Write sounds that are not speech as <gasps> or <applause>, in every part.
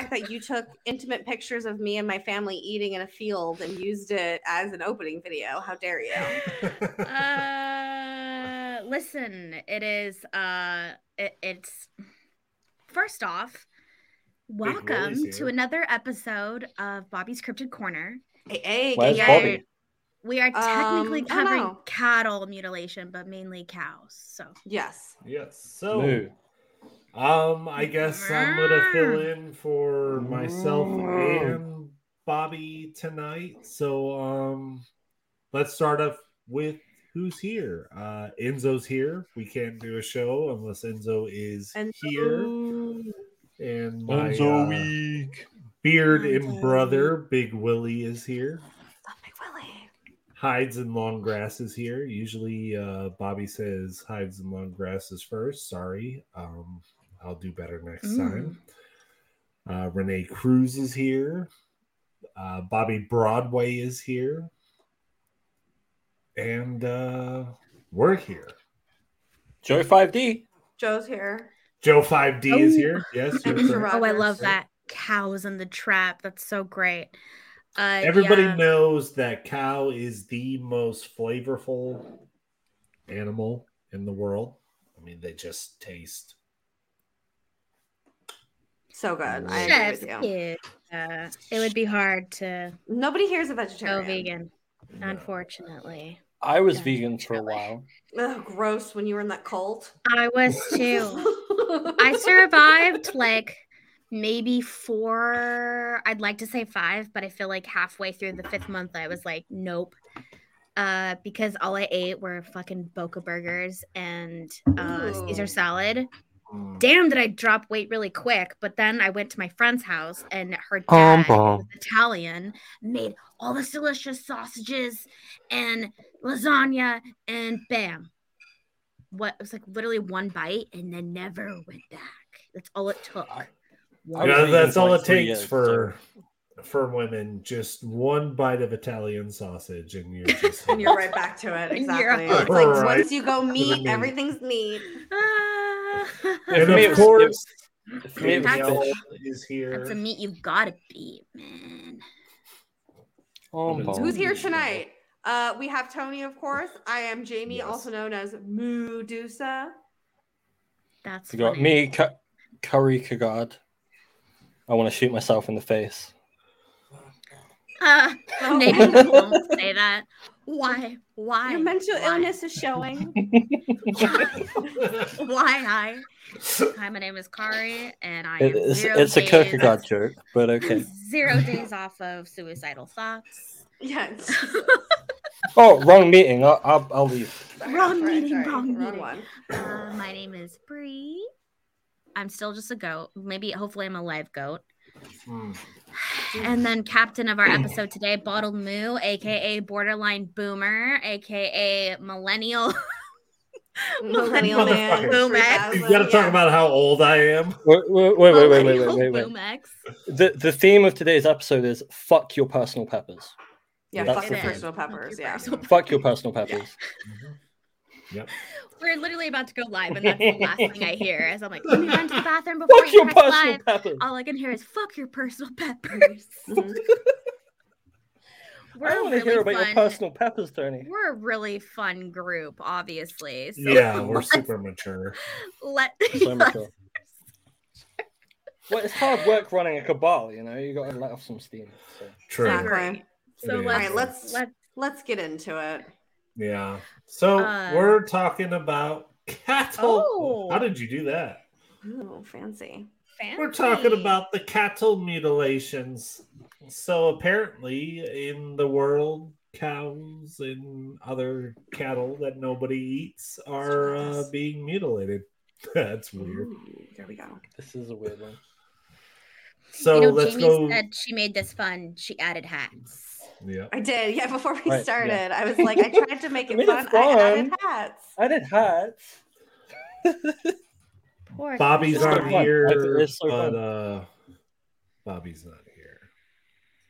fact that you took intimate pictures of me and my family eating in a field and used it as an opening video. How dare you? uh listen it is uh it, it's first off welcome to another episode of bobby's cryptid corner Hey, hey, Where's Yeah. Bobby? we are technically Um, covering cattle mutilation but mainly cows so Yes. yes. So, Moo. Um, I guess I'm gonna fill in for myself and Bobby tonight. So, um, let's start off with who's here. Uh, Enzo's here. We can't do a show unless Enzo is And here. And my Enzo uh, week. beard and brother, Big Willie, is here. Big Willie. Hides and long grass is here. Usually, uh, Bobby says hides and long grass is first. Sorry, um, I'll do better next Mm. time. Uh, Renee Cruz is here. Uh, Bobby Broadway is here, and uh, we're here. Joe 5D. Joe's here. Joe Five D is Oh. here. Yes, And you're Mr. correct. oh i love that cows in the trap that's so great uh Everybody yeah. knows that cow is the most flavorful animal in the world. I mean, they just taste. So good. I Chef's agree with you. kiss. Uh, it would be hard to Nobody here is a go vegetarian. vegan no. unfortunately I was Yeah, vegan for a while. Ugh, gross when you were in that cult. i was <laughs> too I survived like maybe four, I'd like to say five, but I feel like halfway through the fifth month, I was like, nope. Uh, because all I ate were fucking Boca burgers and uh, Caesar salad. Mm. Damn, did I drop weight really quick? But then I went to my friend's house and her Bum, dad, bum. who was Italian, made all this delicious sausages and lasagna, and bam, what it was like literally one bite and then never went back. That's all it took. I- One Yeah, that's all like it takes years, for for women. Just one bite of Italian sausage, and you're just and you're right back to it. <laughs> Exactly. It's like Right. once you go meat, meat. everything's meat. Ah. <laughs> And For me, it of course, For me, it was Danielle is here. That's a meat you've got to beat, man. Um, Who's Who's here tonight? Uh, we have Tony, of course. I am Jamie, Yes. also known as Medusa. That's You got funny. me, Cu- Curry Kagad. I want to shoot myself in the face. Uh, Oh. <laughs> Nathan won't say that. Why? Why? Your mental Why? illness is showing. <laughs> Why? Hi. Hi, my name is Kari, and I am It- it's zero it's a days, Kierkegaard joke, but <laughs> okay. Zero days off of suicidal thoughts. yes. <laughs> Oh, wrong meeting. I'll, I'll, I'll leave. Wrong meeting, wrong wrong meeting. one. Uh, my name is Bree. I'm still just a goat. Maybe, hopefully, I'm a live goat. Mm. And then captain of our episode today, Bottled Moo, aka Borderline Boomer, aka <laughs> Millennial. Millennial man. Motherfucker. Boom X. 3000, You got to talk yeah. about how old I am. Wait, wait, wait, wait, wait, wait, Millennial wait, wait, wait. The, the theme of today's episode is fuck your personal peppers. Yeah, That's fuck your personal peppers. Yeah. Fuck your personal peppers. Yep. <laughs> We're literally about to go live, and that's the last thing I hear as I'm like, let me run to the bathroom <laughs> before Fuck you your press personal live. peppers. All I can hear is fuck your personal <laughs> peppers. Mhm. We're I a want to really hear about your fun- personal peppers, Tony. We're a really fun group, obviously. So Yeah, we're super mature. Let So mature. Well, it's hard work running a cabal, you know. You got to let off some steam. So. True. Exactly. So Yeah. let's, Alright, let's- let's Let's get into it. Yeah. So Uh, we're talking about cattle. Oh. How did you do that? Oh, fancy. fancy. We're talking about the cattle mutilations. So apparently, in the world, cows and other cattle that nobody eats are uh, being mutilated. <laughs> That's weird. Ooh, there we go. This is a weird one. So you know, let's Jamie go. said she made this fun. She added hats. Yeah. I did. Yeah, before we Right, yeah. started, I was like, I tried to make <laughs> I it made fun. I added hats. I did hats. <laughs> Poor Bobby's It's not fun. here, so but uh, Bobby's not here.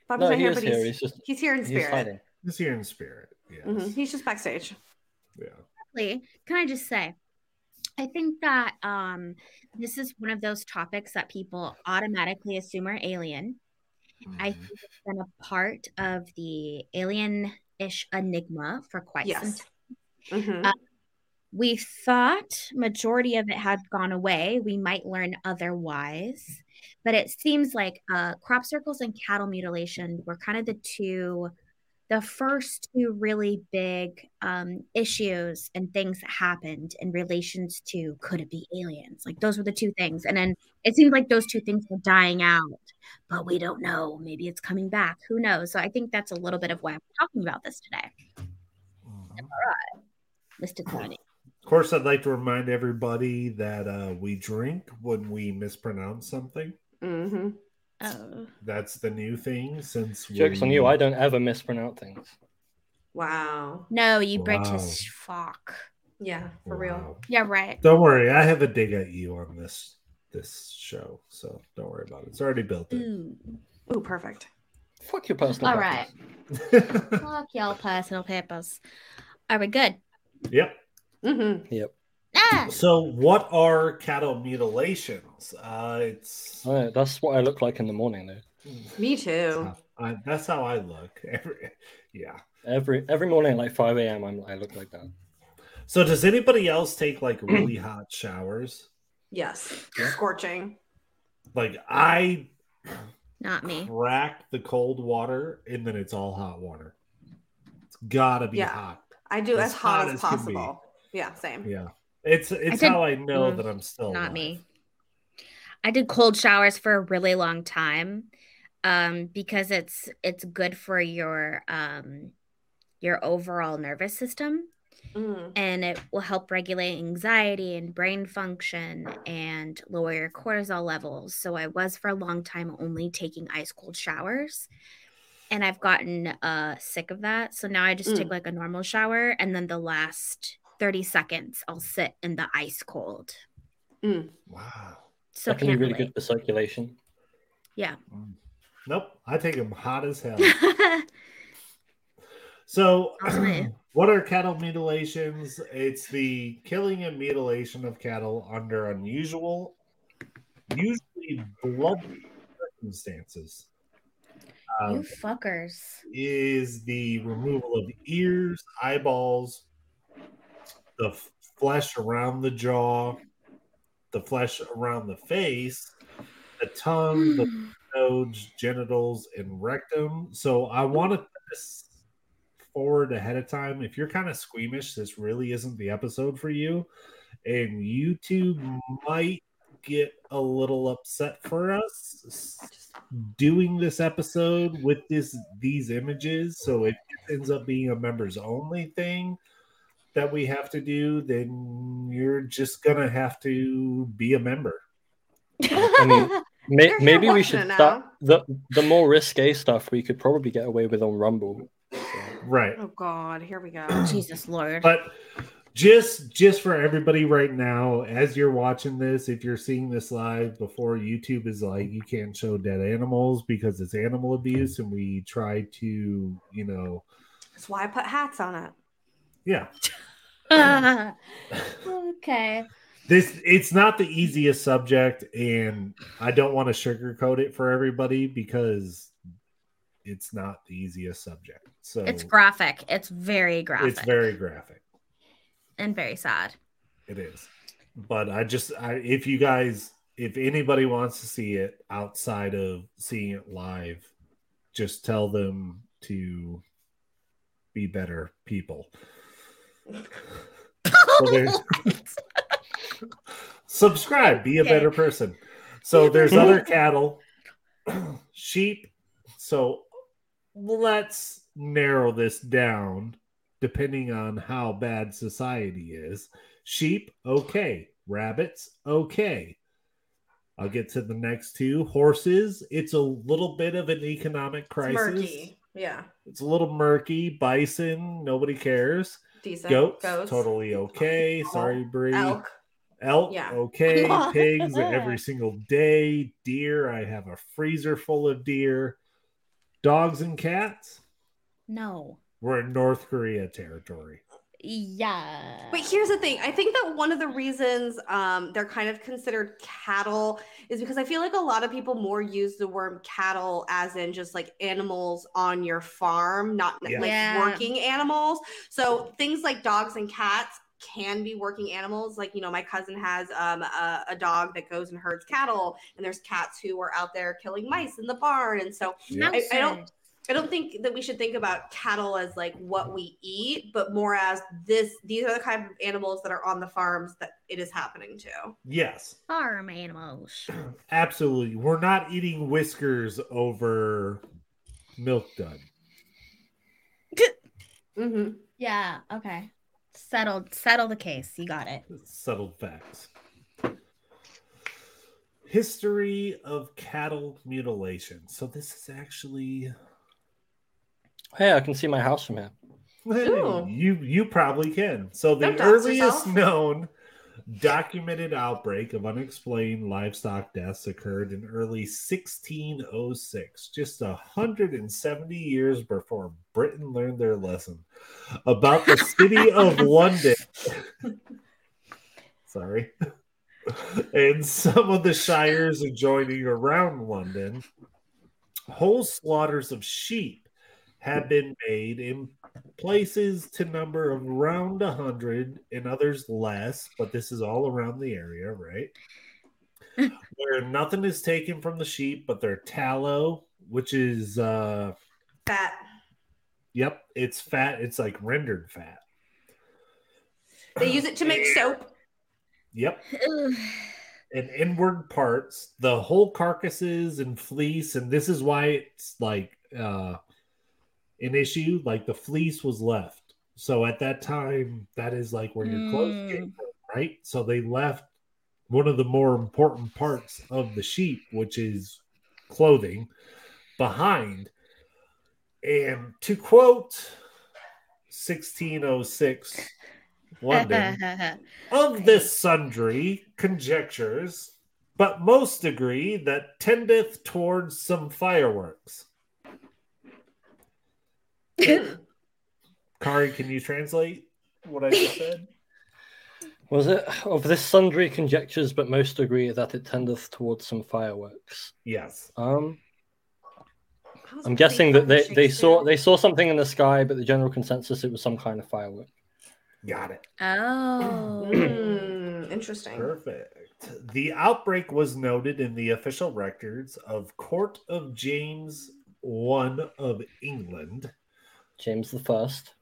Bobby's No, not he here, is but here. he's, He's just he's here in he's spirit. hiding. He's here in spirit. Yes. Mhm, He's just backstage. Yeah. quickly, can I just say, I think that um, this is one of those topics that people automatically assume are alien. I think it's been a part of the alien-ish enigma for quite some Yes. time. Mhm. Uh, We thought majority of it had gone away. We might learn otherwise, but it seems like uh, crop circles and cattle mutilation were kind of the two, the first two really big um, issues and things that happened in relations to could it be aliens? Like those were the two things, and then it seems like those two things were dying out, but we don't know. Maybe it's coming back. Who knows? So I think that's a little bit of why I'm talking about this today, Mhm. Mr. Tony. Of course, I'd like to remind everybody that uh, we drink when we mispronounce something. Mhm. Oh. That's the new thing since Jokes we... on you. I don't ever mispronounce things. Wow. No, you Wow. British fuck. Yeah, for real. Yeah, right. Don't worry, I have a dig at you on this this show, so don't worry about it. It's already built in. Ooh. Ooh, perfect. Fuck your personal. All preference. right. Fuck y'all personal papers. Are we good? <laughs> yep. hmm Ah! So, what are cattle mutilations? Uh, it's Oh, that's what I look like in the morning, though. Me too. I, that's how I look. <laughs> Every, yeah. Every every morning, at like five a.m., I'm I look like that. So, does anybody else take like <clears throat> really hot showers? Yes. Scorching. Like I Not me. crack the cold water and then it's all hot water. It's gotta be Yeah. hot. I do As as, hot, hot as as possible. Yeah, same. Yeah. It's it's did- how I know Mm, that I'm still Not alive. me. I did cold showers for a really long time um because it's it's good for your um your overall nervous system Mm. and it will help regulate anxiety and brain function and lower your cortisol levels. So I was for a long time only taking ice cold showers. And I've gotten uh sick of that. So now I just take Mm. like a normal shower and then the last 30 seconds I'll sit in the ice cold. Wow. So that can be really relate. good for circulation. Yeah. Nope. I take them hot as hell. <laughs> So, <clears throat> what are cattle mutilations? It's the killing and mutilation of cattle under unusual, usually bloody circumstances. you Um, fuckers. is the removal of ears, eyeballs, the flesh around the jaw, the flesh around the face, the tongue, the hmm. nodes, genitals, and rectum. So I want to forward ahead of time. If you're kind of squeamish, this really isn't the episode for you. And YouTube might get a little upset for us doing this episode with this these images. So if it ends up being a members only thing that we have to do, then you're just gonna have to be a member. I mean, <laughs> may, maybe we should stop the the more risque stuff. We could probably get away with on Rumble. So, Right. Oh God, here we go. <clears throat> Jesus Lord. But just just for everybody right now as you're watching this if you're seeing this live before youtube is like you can't show dead animals because it's animal abuse and we try to you know That's why I put hats on it. Yeah <laughs> okay. this it's not the easiest subject and i don't want to sugarcoat it for everybody because it's not the easiest subject so It's graphic. It's very graphic it's very graphic and very sad. It is. But I just I if you guys if anybody wants to see it outside of seeing it live, just tell them to be better people. So there's <laughs> subscribe, be a Okay. better person. So there's other <laughs> cattle, <clears throat> sheep. So let's narrow this down depending on how bad society is. Sheep, okay. Rabbits, okay. I'll get to the next two. Horses, it's a little bit of an economic It's crisis. murky. Yeah. It's a little murky. Bison, nobody cares. Decent. Goats, Goats. totally okay. Sorry, Brie. Elk. Elk, Yeah. okay. <laughs> Pigs <laughs> every single day. Deer, I have a freezer full of deer. Dogs and cats, No. we're in North Korea territory. Yeah. But here's the thing. I think that one of the reasons um, they're kind of considered cattle is because I feel like a lot of people more use the word cattle as in just like animals on your farm, not Yeah. like Yeah. working animals. So things like dogs and cats can be working animals. Like, you know, my cousin has um, a, a dog that goes and herds cattle, and there's cats who are out there killing mice in the barn. And so Yeah. I- I don't- I don't think that we should think about cattle as like what we eat, but more as this. These are the kind of animals that are on the farms that it is happening to. Yes, farm animals. <clears throat> absolutely. We're not eating whiskers over milk dud. <laughs> Mm-hmm. Yeah. Okay. Settled. Settle the case. You got it. Settled facts. History of cattle mutilation. So this is actually Hey, I can see my house from here. Ooh. you you probably can. So the Don't earliest yourself. known documented outbreak of unexplained livestock deaths occurred in early 1606, just 170 years before Britain learned their lesson about the city of <laughs> London. Sorry. and some of the shires adjoining around London, whole slaughters of sheep have been made in places to number of around 100 and others less, but this is all around the area, right? <laughs> Where nothing is taken from the sheep but their tallow, which is, uh, Fat. yep, it's fat. It's like rendered fat. They use it to make soap. Yep. Ugh. <sighs> and inward parts, the whole carcasses and fleece, and this is why it's like uh an issue. Like the fleece was left, so at that time, that is like where your clothes Mm. came from, right? So they left one of the more important parts of the sheep, which is clothing, behind. And to quote 1606 London, <laughs> of this sundry conjectures, but most agree that tendeth towards some fireworks. Kari, can you translate what I just said? <laughs> Was it of this sundry conjectures, but most agree that it tendeth towards some fireworks? Yes. Um, I'm guessing that they, they saw they saw something in the sky, but the general consensus it was some kind of firework. Got it. Oh. Mm, <clears throat> interesting. Perfect. The outbreak was noted in the official records of Court of James I of England. James the First.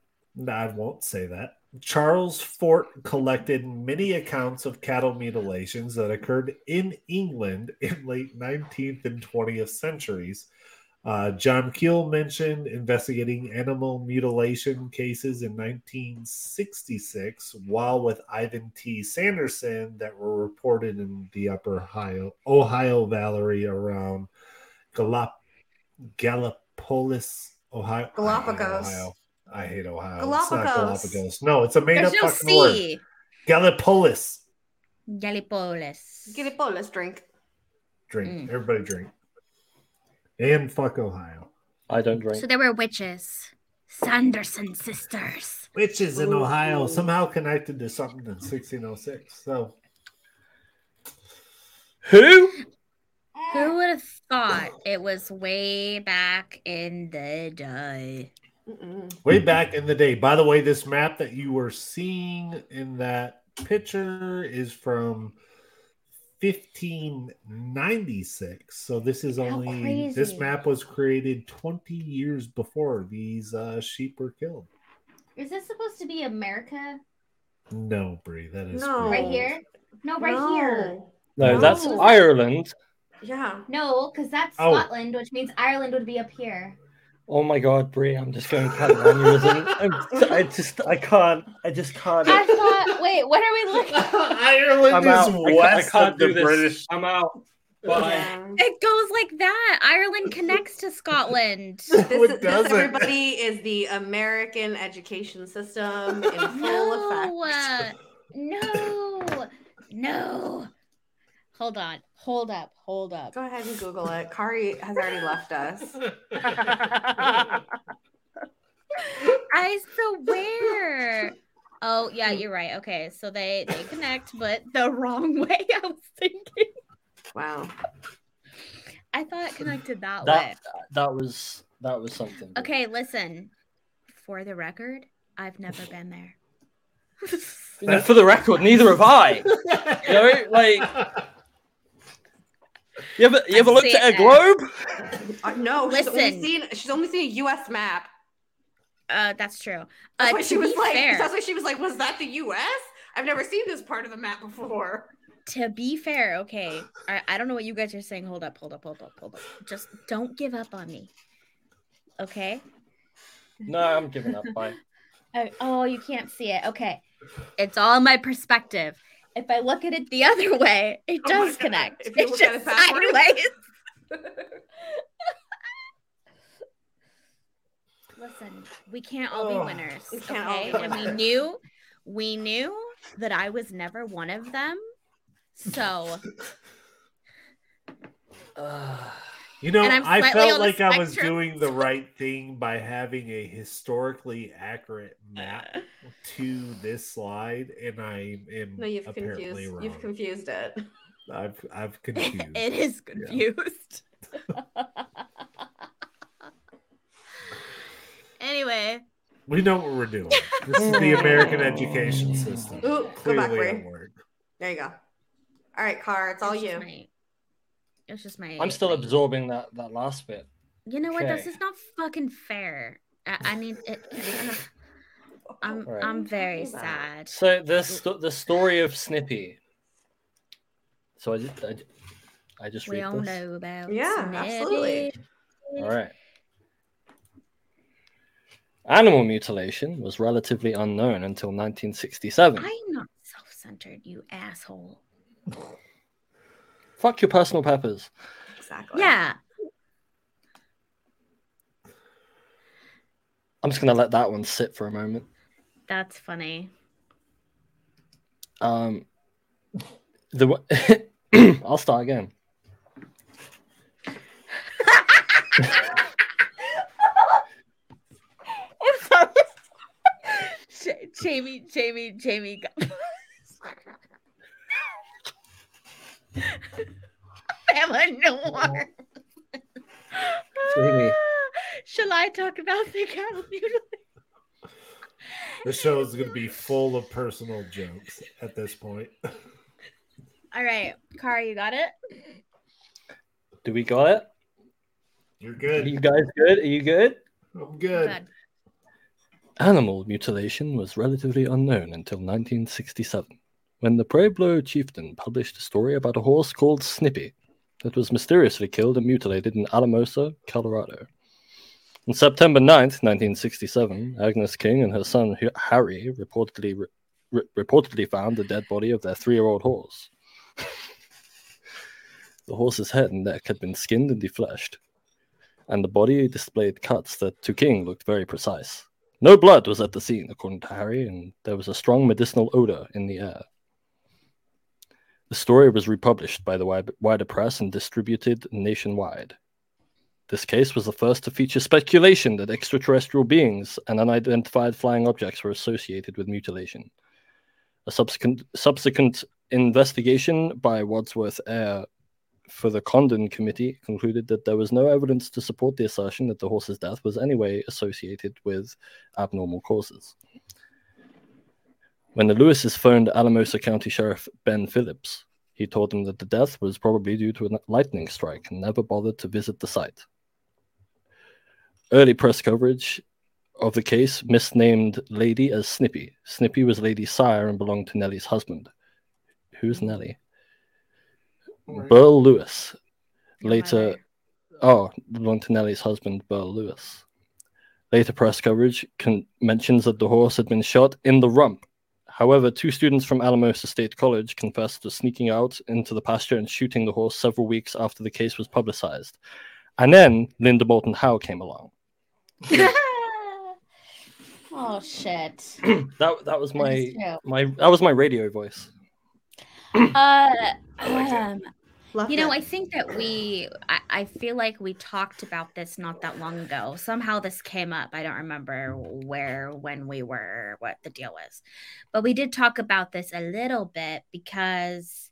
I won't say that. Charles Fort collected many accounts of cattle mutilations that occurred in England in late 19th and 20th centuries. Uh, John Keel mentioned investigating animal mutilation cases in 1966, while with Ivan T. Sanderson that were reported in the Upper Ohio, Ohio Valley around Galap- Gallipolis, Ohio. I hate Galapagos. Ohio. I hate Ohio. It's Galapagos. not Galapagos. No, it's a made There's up no fucking word. C. Gallipolis. Gallipolis. Get it, let's drink. Drink. Mm. Everybody drink. And fuck Ohio. I don't drink. So there were witches. Sanderson sisters. Witches in Ooh. Ohio somehow connected to something in 1606. So Who? Who would have thought it was way back in the day? Mm-mm. way back in the day. By the way, this map that you were seeing in that picture is from 1596. So this is How only this map was created 20 years before these uh, sheep were killed. Is this supposed to be America? No, Brie, that is No. Right here? No, right No. here. No, that's Ireland. Yeah. No, because that's Oh. Scotland, which means Ireland would be up here. Oh my god, Brie, I'm just going to have an aneurysm. I'm, I just, I can't, I just can't. I thought, wait, what are we looking <laughs> Ireland I'm is out. I can't, I west can't of do the this. British. I'm out. Bye. Yeah. It goes like that. Ireland connects to Scotland. <laughs> This, it this, doesn't. everybody, is the American education system in full no, effect. uh, no, no. Hold on. Hold up. Hold up. Go ahead and Google it. Kari has already left us. <laughs> I swear. Oh yeah, you're right. Okay, so they they connect, but the wrong <laughs> way. I was thinking. Wow. I thought it connected that, That way. that was that was something. Okay, listen. For the record, I've never been there. <laughs> For the record, neither have I. You know, like you ever you ever looked at a globe? Uh, no, she's only seen she's only seen a U.S. map. Uh, that's true. That's Uh, why she was like. fair, That's why she was like, "Was that the U.S.? I've never seen this part of the map before." to be fair, okay. I, I don't know what you guys are saying. Hold up, hold up, hold up, hold up. Just don't give up on me. Okay. No, I'm giving up. Bye. <laughs> Oh, oh, you can't see it. Okay. It's all my perspective. If I look at it the other <laughs> way, it Oh does connect. If you it's look at just it backwards. sideways. <laughs> Listen, we can't all Oh, be winners. we can't all okay? be And we knew we knew that I was never one of them. So <sighs> You know, I'm I slightly felt like I was doing the right thing by having a historically accurate map <laughs> to this slide, and I am No, you've apparently confused. wrong. You've confused it. I've I've <laughs> confused. it is confused. <laughs> anyway, we know what we're doing. This is the American education system. Ooh, go back, Clearly Ray. at work. There you go. All right, Car, it's all it's just you. My- it's just my. I'm still absorbing that that last bit. You know what? This is not fucking fair. I, I need it. <laughs> I'm Right. I'm very sad. So the sto- the story of Snippy. So I just I, ju- I just We read all this. know about. Yeah, absolutely. All right. Animal mutilation was relatively unknown until 1967. I'm not self-centered, you asshole. <laughs> Fuck your personal peppers. Exactly. Yeah. I'm just gonna let that one sit for a moment. That's funny. Um, the w- <coughs> I'll start again. I'm sorry. Ja- Jamie, Jamie, Jamie. <laughs> got- Bama Noir. Jamie. Shall I talk about the cattle mutilation? <laughs> The show is going to be <laughs> full of personal jokes at this point. <laughs> All right, Car, you got it. Do we got it? You're Are good. you guys good? Are you good? I'm good. Good. Animal mutilation was relatively unknown until 1967, when the Pueblo chieftain published a story about a horse called Snippy that was mysteriously killed and mutilated in Alamosa, Colorado. On September 9th, 1967, Agnes King and her son Harry reportedly re- re- reportedly found the dead body of their three-year-old horse. <laughs> the horse's head and neck had been skinned and defleshed, and the body displayed cuts that to King looked very precise. No blood was at the scene, according to Harry, and there was a strong medicinal odor in the air. The story was republished by the wider press and distributed nationwide. This case was the first to feature speculation that extraterrestrial beings and unidentified flying objects were associated with mutilation. A subsequent, subsequent investigation by Wadsworth Air for the Condon Committee concluded that there was no evidence to support the assertion that the horse's death was anyway associated with abnormal causes. When the Lewises phoned Alamosa County Sheriff Ben Phillips, he told them that the death was probably due to a lightning strike and never bothered to visit the site. Early press coverage of the case misnamed Lady as Snippy. Snippy was Lady's sire and belonged to Nellie's husband. Who's Nellie? Burl Lewis. Later, oh, belonged to Nellie's husband, Burl Lewis. Later press coverage con- mentions that the horse had been shot in the rump. However, two students from Alamosa State College confessed to sneaking out into the pasture and shooting the horse several weeks after the case was publicized. And then Linda Moulton Howe came along. <laughs> oh shit. <clears throat> That that was my is my that was my radio voice. Uh, um, Fluff You know. I think that we, I, I feel like we talked about this not that long ago. Somehow this came up. I don't remember where, when we were, what the deal was. But we did talk about this a little bit because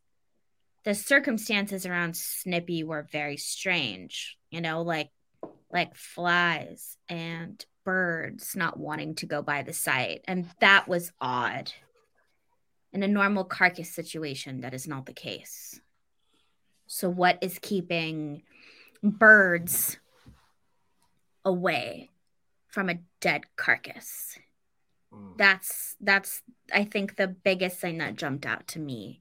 the circumstances around Snippy were very strange. You know, like like flies and birds not wanting to go by the site. And that was odd. In a normal carcass situation, that is not the case. So, what is keeping birds away from a dead carcass? Mm. That's that's I think the biggest thing that jumped out to me.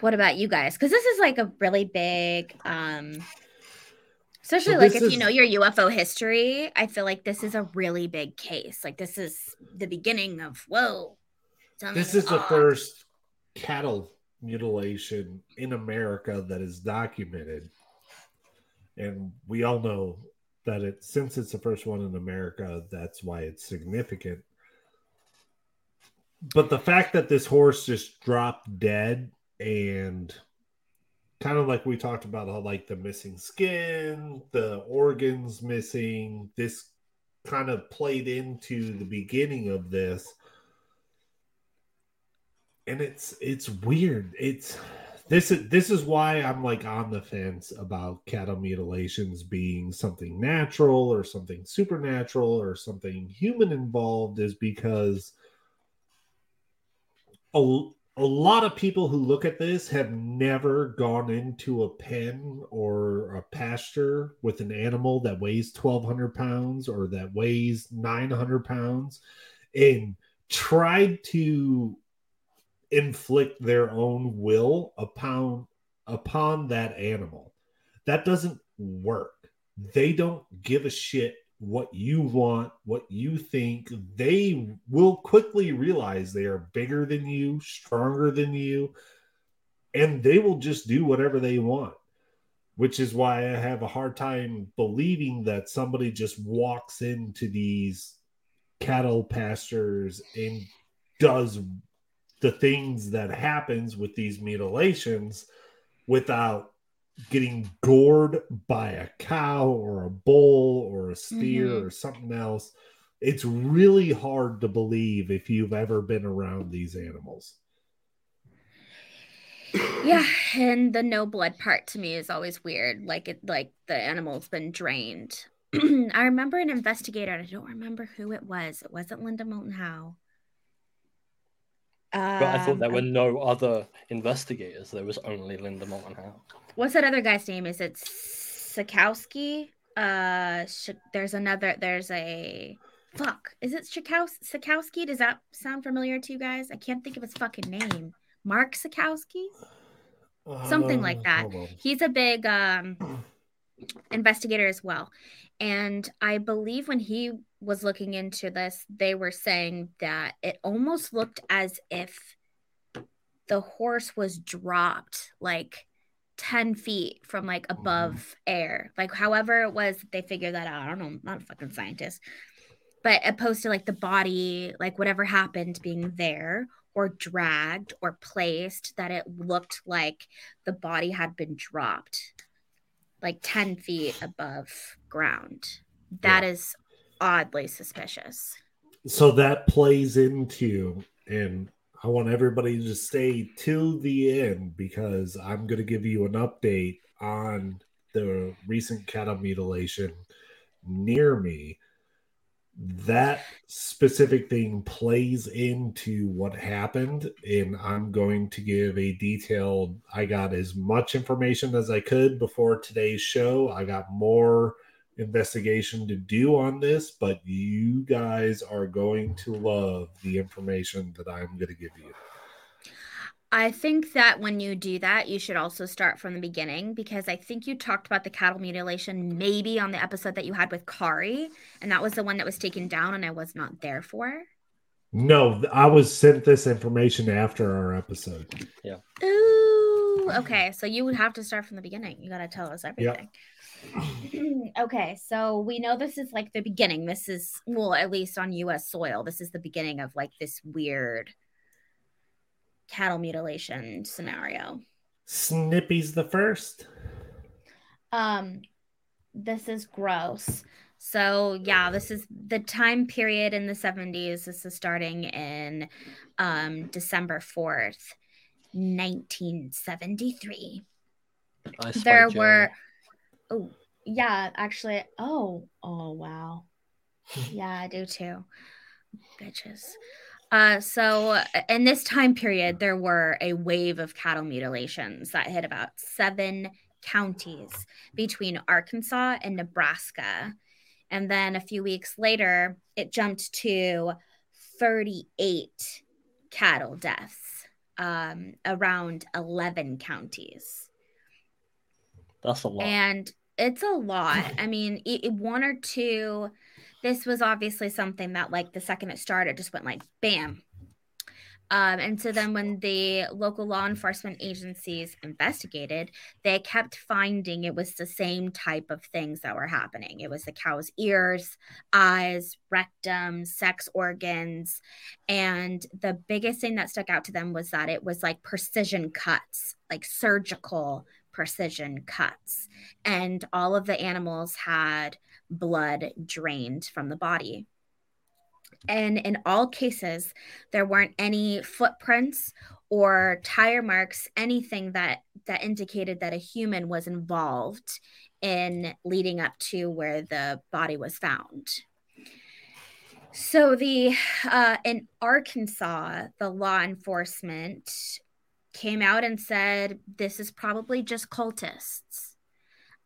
What about you guys? Because this is like a really big, um, especially So like if you know your UFO history. I feel like this is a really big case. Like this is the beginning of whoa. This is the first cattle mutilation in America that is documented. And we all know that it since it's the first one in America, that's why it's significant. But the fact that this horse just dropped dead and kind of like we talked about how like the missing skin, the organs missing, this kind of played into the beginning of this and it's it's weird. It's this is this is why I'm like on the fence about cattle mutilations being something natural or something supernatural or something human involved is because a, a lot of people who look at this have never gone into a pen or a pasture with an animal that weighs 1200 pounds or that weighs 900 pounds and tried to inflict their own will upon upon that animal. That doesn't work. They don't give a shit what you want, what you think. They will quickly realize they are bigger than you, stronger than you, and they will just do whatever they want. Which is why I have a hard time believing that somebody just walks into these cattle pastures and does the things that happens with these mutilations without getting gored by a cow or a bull or a steer Mhm. or something else it's really hard to believe if you've ever been around these animals Yeah, and the no blood part to me is always weird. Like it, like the animal's been drained. <clears throat> I remember an investigator, and I don't remember who it was. It wasn't Linda Moulton Howe. But I thought there Um, were no other investigators. There was only Linda Moulton what's that other guy's name? Is it Sikowski? Uh, Sh- there's another. There's a fuck. Is it Shikaus- Sikowski? Does that sound familiar to you guys? I can't think of his fucking name. Mark Sikowski. Something like Uh, that. He's a big um, <clears throat> investigator as well. And I believe when he was looking into this, they were saying that it almost looked as if the horse was dropped like 10 feet from like mm-hmm. above air. Like, however, it was, they figured that out. I don't know. I'm not a fucking scientist. But opposed to like the body, like whatever happened being there or dragged or placed, that it looked like the body had been dropped like 10 feet above ground. That is oddly suspicious. so that plays into and i want everybody to stay till the end because i'm going to give you an update on the recent cattle mutilation near me that specific thing plays into what happened and i'm going to give a detailed i got as much information as i could before today's show i got more investigation to do on this, but you guys are going to love the information that I'm going to give you. I think that when you do that, you should also start from the beginning because I think you talked about the cattle mutilation maybe on the episode that you had with Kari, and that was the one that was taken down and I was not there for. No, I was sent this information after our episode. Yeah. Ooh, okay. So you would have to start from the beginning. You got to tell us everything. <clears throat> okay. So we know this is like the beginning. This is, well, at least on US soil, this is the beginning of like this weird cattle mutilation scenario. Snippy's the first. Um, this is gross. So yeah, this is the time period in the 70s. This is starting in um, December 4th, 1973. There Joe. were oh yeah, actually oh oh wow. <laughs> Yeah, I do too. Bitches. Uh, so in this time period, there were a wave of cattle mutilations that hit about seven counties between Arkansas and Nebraska. And then a few weeks later, it jumped to 38 cattle deaths um, around 11 counties. That's a lot. And it's a lot. I mean, it- one or two, this was obviously something that, like, the second it started, just went like bam. Um, and so then when the local law enforcement agencies investigated, they kept finding it was the same type of things that were happening. It was the cow's ears, eyes, rectum, sex organs. And the biggest thing that stuck out to them was that it was like precision cuts, like surgical precision cuts. And all of the animals had blood drained from the body. And in all cases, there weren't any footprints or tire marks, anything that that indicated that a human was involved in leading up to where the body was found. So the uh, in Arkansas, the law enforcement came out and said this is probably just cultists,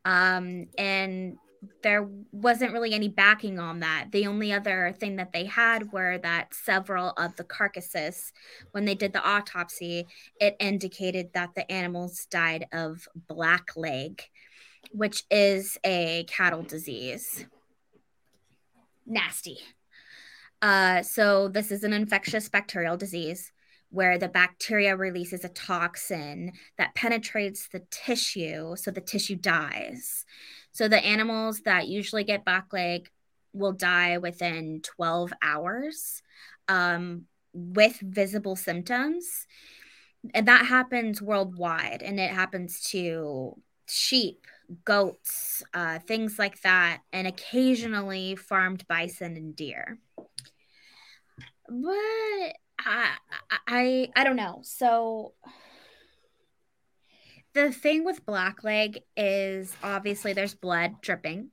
um, and there wasn't really any backing on that. The only other thing that they had were that several of the carcasses, when they did the autopsy, it indicated that the animals died of black leg, which is a cattle disease. Nasty. Uh, so, this is an infectious bacterial disease where the bacteria releases a toxin that penetrates the tissue, so the tissue dies. So the animals that usually get blackleg will die within 12 hours um, with visible symptoms. And that happens worldwide, and it happens to sheep, goats, uh, things like that, and occasionally farmed bison and deer. But I, I, I don't know. So the thing with blackleg is obviously there's blood dripping.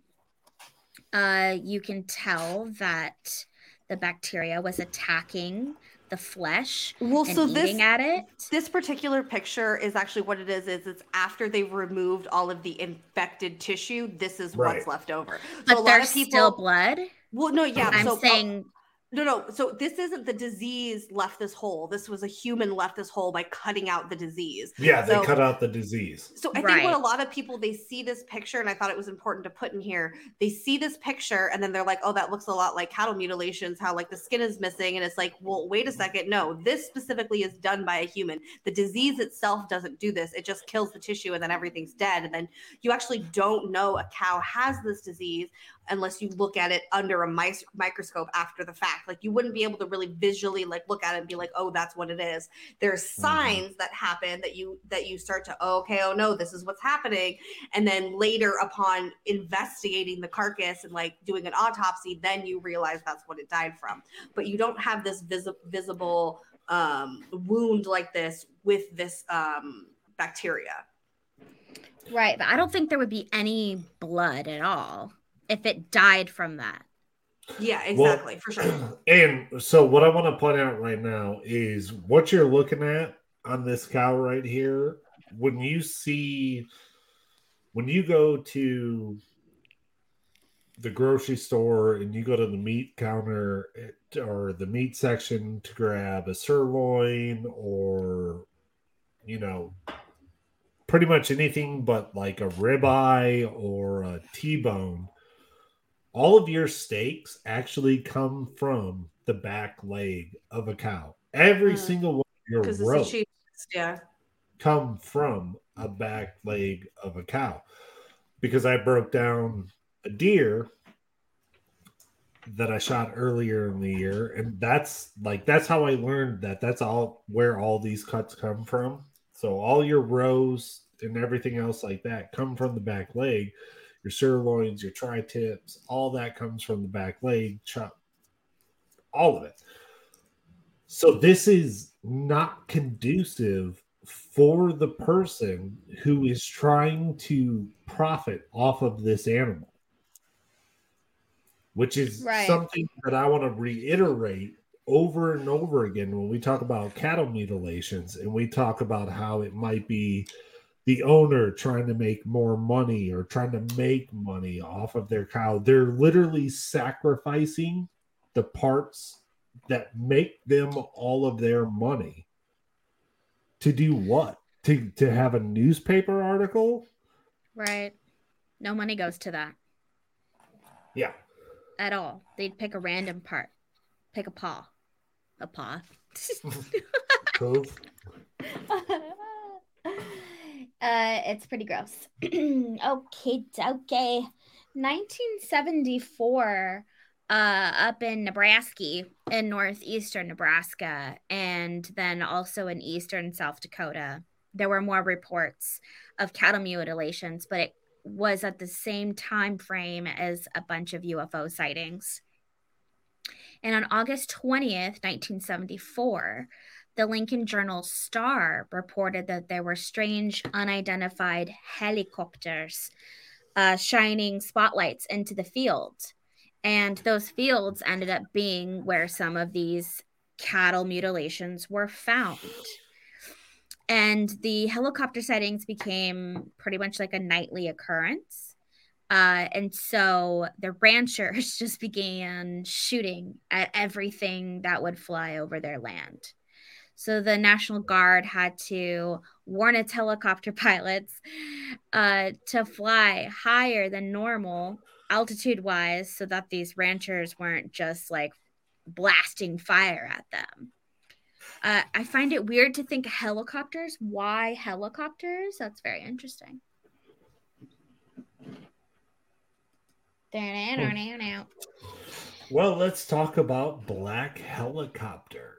Uh, you can tell that the bacteria was attacking the flesh Well, and so this at it. this particular picture is actually what it is. Is it's after they've removed all of the infected tissue. This is what's left over. So a But lot there's of people. still blood. well, no, yeah. I'm so, uh, saying No, no. So this isn't the disease left this hole. This was a human left this hole by cutting out the disease. Yeah, they cut out the disease. So I think what a lot of people they see this picture, and I thought it was important to put in here. They see this picture and then they're like, "Oh, that looks a lot like cattle mutilations. How like the skin is missing." And it's like, "Well, wait a mm-hmm. second. No, this specifically is done by a human. The disease itself doesn't do this. It just kills the tissue and then everything's dead. And then you actually don't know a cow has this disease unless you look at it under a mic- microscope after the fact. Like you wouldn't be able to really visually like look at it and be like, "Oh, that's what it is." There's signs that happen that you that you start to, oh, "Okay, oh no, this is what's happening." And then later upon investigating the carcass and like doing an autopsy, then you realize that's what it died from. But you don't have this visi- visible um wound like this with this um bacteria. right, but I don't think there would be any blood at all if it died from that. Yeah, Well, exactly, for sure. <clears throat> And so, what I want to point out right now is what you're looking at on this cow right here. When you see, when you go to the grocery store and you go to the meat counter or the meat section to grab a sirloin or, you know, pretty much anything but like a ribeye or a T-bone all of your steaks actually come from the back leg of a cow. Every Mm. single one of your Because it's the roast yeah. come from a back leg of a cow. Because I broke down a deer that I shot earlier in the year, and that's like that's how I learned that that's all where all these cuts come from. So all your rows and everything else like that come from the back leg. Your sirloins, your tri tips, all that comes from the back leg, chop, all of it. So this is not conducive for the person who is trying to profit off of this animal, which is Right. something that I want to reiterate over and over again when we talk about cattle mutilations and we talk about how it might be the owner trying to make more money or trying to make money off of their cow. They're literally sacrificing the parts that make them all of their money to do what? To to have a newspaper article? Right. No money goes to that Yeah. at all. They'd pick a random part. Pick a paw. A paw. <laughs> Cool. <laughs> uh, it's pretty gross. <clears throat> okay, okay. 1974, uh, up in Nebraska, in northeastern Nebraska, and then also in eastern South Dakota, there were more reports of cattle mutilations, but it was at the same time frame as a bunch of UFO sightings. And on August 20th, 1974, the Lincoln Journal Star reported that there were strange, unidentified helicopters uh, shining spotlights into the field. And those fields ended up being where some of these cattle mutilations were found. And the helicopter sightings became pretty much like a nightly occurrence. Uh, and so the ranchers <laughs> just began shooting at everything that would fly over their land. So the National Guard had to warn its helicopter <laughs> pilots uh, to fly higher than normal altitude wise so that these ranchers weren't just like blasting fire at them. Uh, I find it weird to think helicopters. Why helicopters? That's very interesting. Well, let's talk about black helicopters.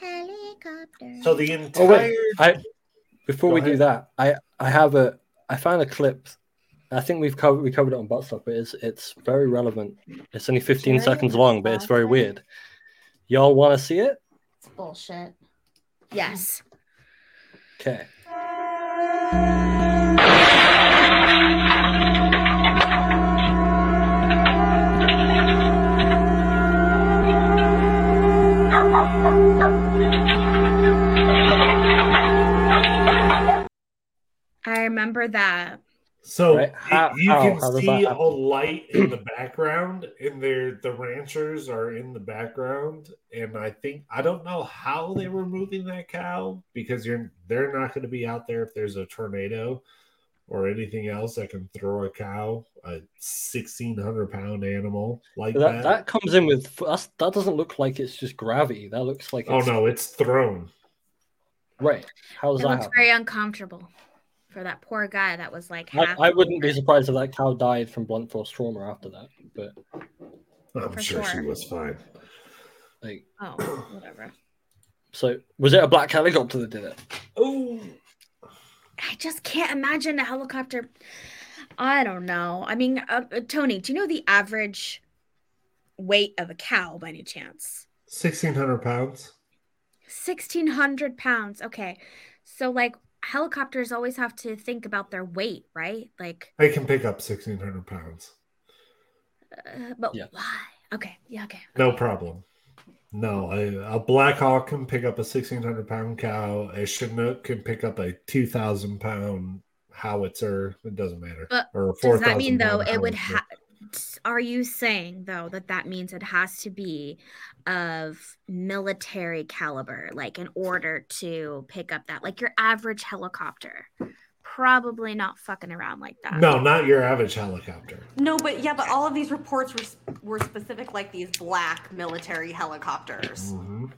Helicopter. So the entire. Oh wait, I before Go we do that, I I have a I found a clip. I think we've covered we covered it on Buttstock, but it's it's very relevant. It's only 15 Sure, seconds long, but it's very weird. Y'all want to see it? It's bullshit. Yes. Okay. Remember that. So Right. How- you how- can how does that see a light in the background, and there the ranchers are in the background. And I think I don't know how they were moving that cow because you're they're not going to be out there if there's a tornado or anything else that can throw a cow, a sixteen hundred pound animal like That, that. that comes in with that's, that doesn't look like it's just gravity. That looks like oh no, it's thrown. Right. How's that looks happen? very uncomfortable for that poor guy that was like I, half. I wouldn't be surprised if that cow died from blunt force trauma after that. But I'm For sure, she was fine. like, Oh, whatever. so was it a black helicopter that did it? Oh, I just can't imagine a helicopter. I don't know. I mean, uh, uh, Tony, do you know the average weight of a cow by any chance? 1600 pounds. 1600 pounds. Okay. So, like, helicopters always have to think about their weight, right? Like, They can pick up 1600 pounds. uh, but Yeah. why? Okay. Yeah. Okay. No problem. No, a, a Black Hawk can pick up a 1600 pound cow. A Chinook can pick up a 2000 pound howitzer. It doesn't matter. But or a Does that mean, though, pound it would have. Are you saying, though, that that means it has to be of military caliber, like in order to pick up that, like your average helicopter? Probably not fucking around like that. No, not your average helicopter. No, but yeah, but all of these reports were were specific, like these black military helicopters. Mhm.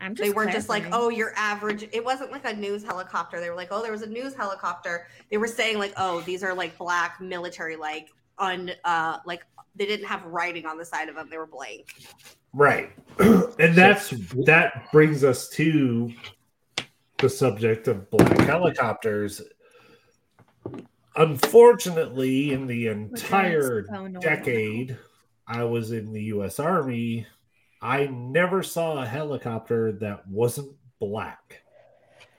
I'm just They weren't just like, oh, your average. It wasn't like a news helicopter. They were like, oh, there was a news helicopter. They were saying like, oh, these are like black military, like un, uh, like they didn't have writing on the side of them. They were blank. Right. <clears throat> and that's that brings us to the subject of black helicopters. Unfortunately, in the entire so annoying. decade I was in the US Army, I never saw a helicopter that wasn't black.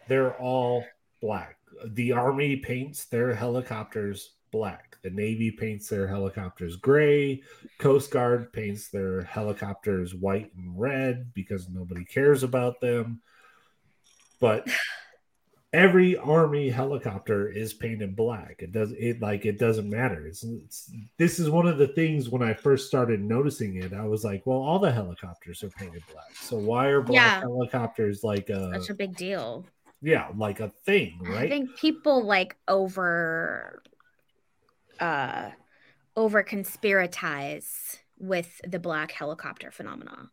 They're all black. The Army paints their helicopters black. The Navy paints their helicopters gray. Coast Guard paints their helicopters white and red because nobody cares about them. But every army helicopter is painted black. It does it like it doesn't matter. It's, it's this is one of the things when I first started noticing it. I was like, well, all the helicopters are painted black. So why are black Yeah. helicopters like a Such a big deal. yeah like a thing, right? I think people like over uh over conspiratize with the black helicopter phenomena.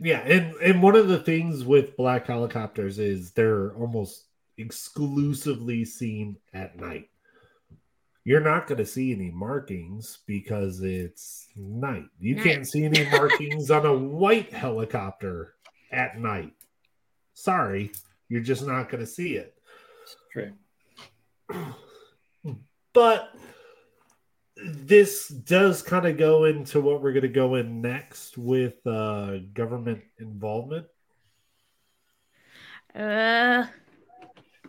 Yeah, and and one of the things with black helicopters is they're almost exclusively seen at night. You're not going to see any markings because it's night. You Night. can't see any <laughs> markings on a white helicopter at night. Sorry, you're just not going to see it. True. But this does kind of go into what we're going to go in next with uh, government involvement. Uh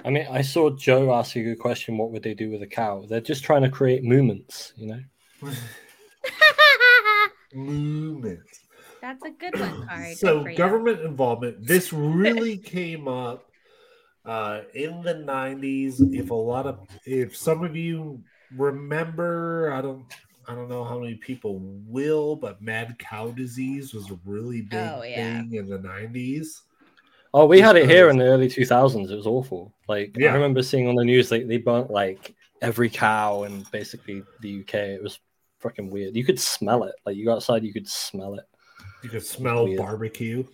I mean, I saw Joe ask a good question. What would they do with a cow? They're just trying to create movements, you know. Movement. That's a good one, Kari. Good so for you. government involvement. This really came up uh, in the '90s. If a lot of, if some of you remember, I don't, I don't know how many people will, but mad cow disease was a really big Oh, yeah. thing in the '90s. Oh, we had it here in the early 2000s. It was awful. Like Yeah. I remember seeing on the news like they burnt like every cow in basically the UK. It was freaking weird. You could smell it. Like you go outside, you could smell it. You could smell Weird. barbecue.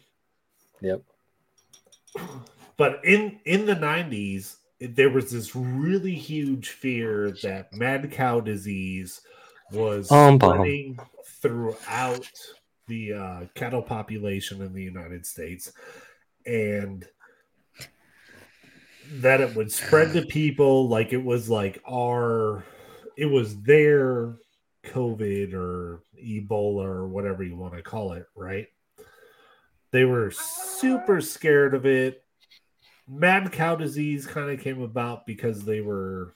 Yep. but in in the 90s there was this really huge fear that mad cow disease was Um, spreading throughout the uh, cattle population in the united states and that it would spread to <sighs> people like it was like our it was their covid or ebola or whatever you want to call it right? They were super scared of it mad cow disease kind of came about because they were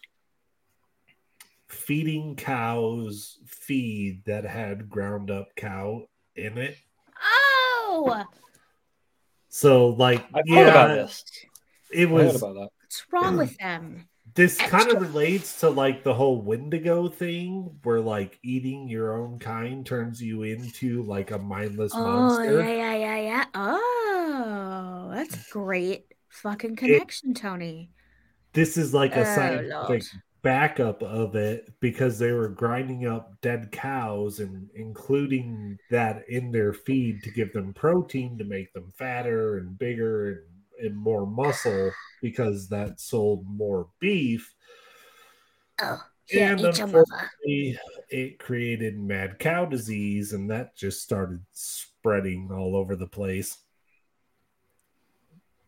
feeding cows feed that had ground up cow in it Oh, so like I've yeah about this. it I was about that. what's wrong with them? this kind of relates to like the whole wendigo thing where like eating your own kind turns you into like a mindless Oh, monster yeah, yeah, yeah, yeah. Oh, that's great fucking connection, Tony. this is like a Oh, scientific backup of it because they were grinding up dead cows and including that in their feed to give them protein to make them fatter and bigger and, and more muscle because that sold more beef Oh, yeah, and eat your mother. unfortunately it created mad cow disease and that just started spreading all over the place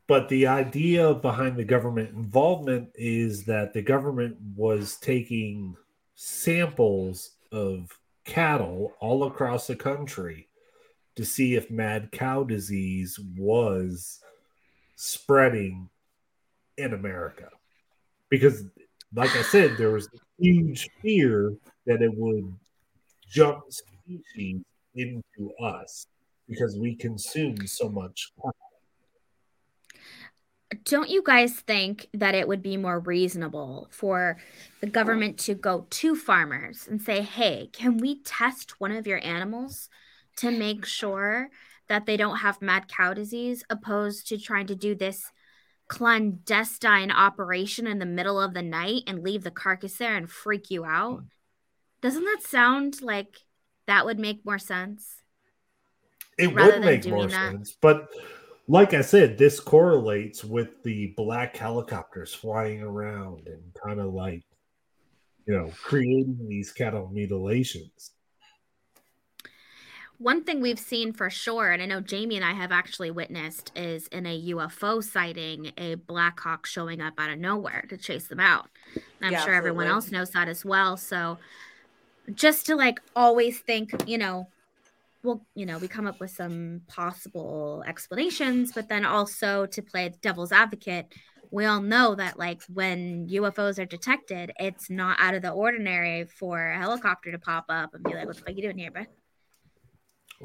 but the idea behind the government involvement is that the government was taking samples of cattle all across the country to see if mad cow disease was spreading in America. Because, like I said, there was a huge fear that it would jump species into us because we consume so much. Don't you guys think that it would be more reasonable for the government to go to farmers and say, hey, can we test one of your animals to make sure that they don't have mad cow disease, opposed to trying to do this clandestine operation in the middle of the night and leave the carcass there and freak you out? Hmm. Doesn't that sound like that would make more sense? It would make more that. sense. But like I said, this correlates with the black helicopters flying around and kind of like, you know, creating these cattle mutilations. one thing we've seen for sure, and I know Jaimie and I have actually witnessed, is in a UFO sighting, a Black Hawk showing up out of nowhere to chase them out. And I'm Yeah, sure everyone absolutely. else knows that as well. So just to like always think, you know, well, you know, we come up with some possible explanations, but then also to play devil's advocate, we all know that like when UFOs are detected, it's not out of the ordinary for a helicopter to pop up and be like, "What the fuck are you doing here, bro?"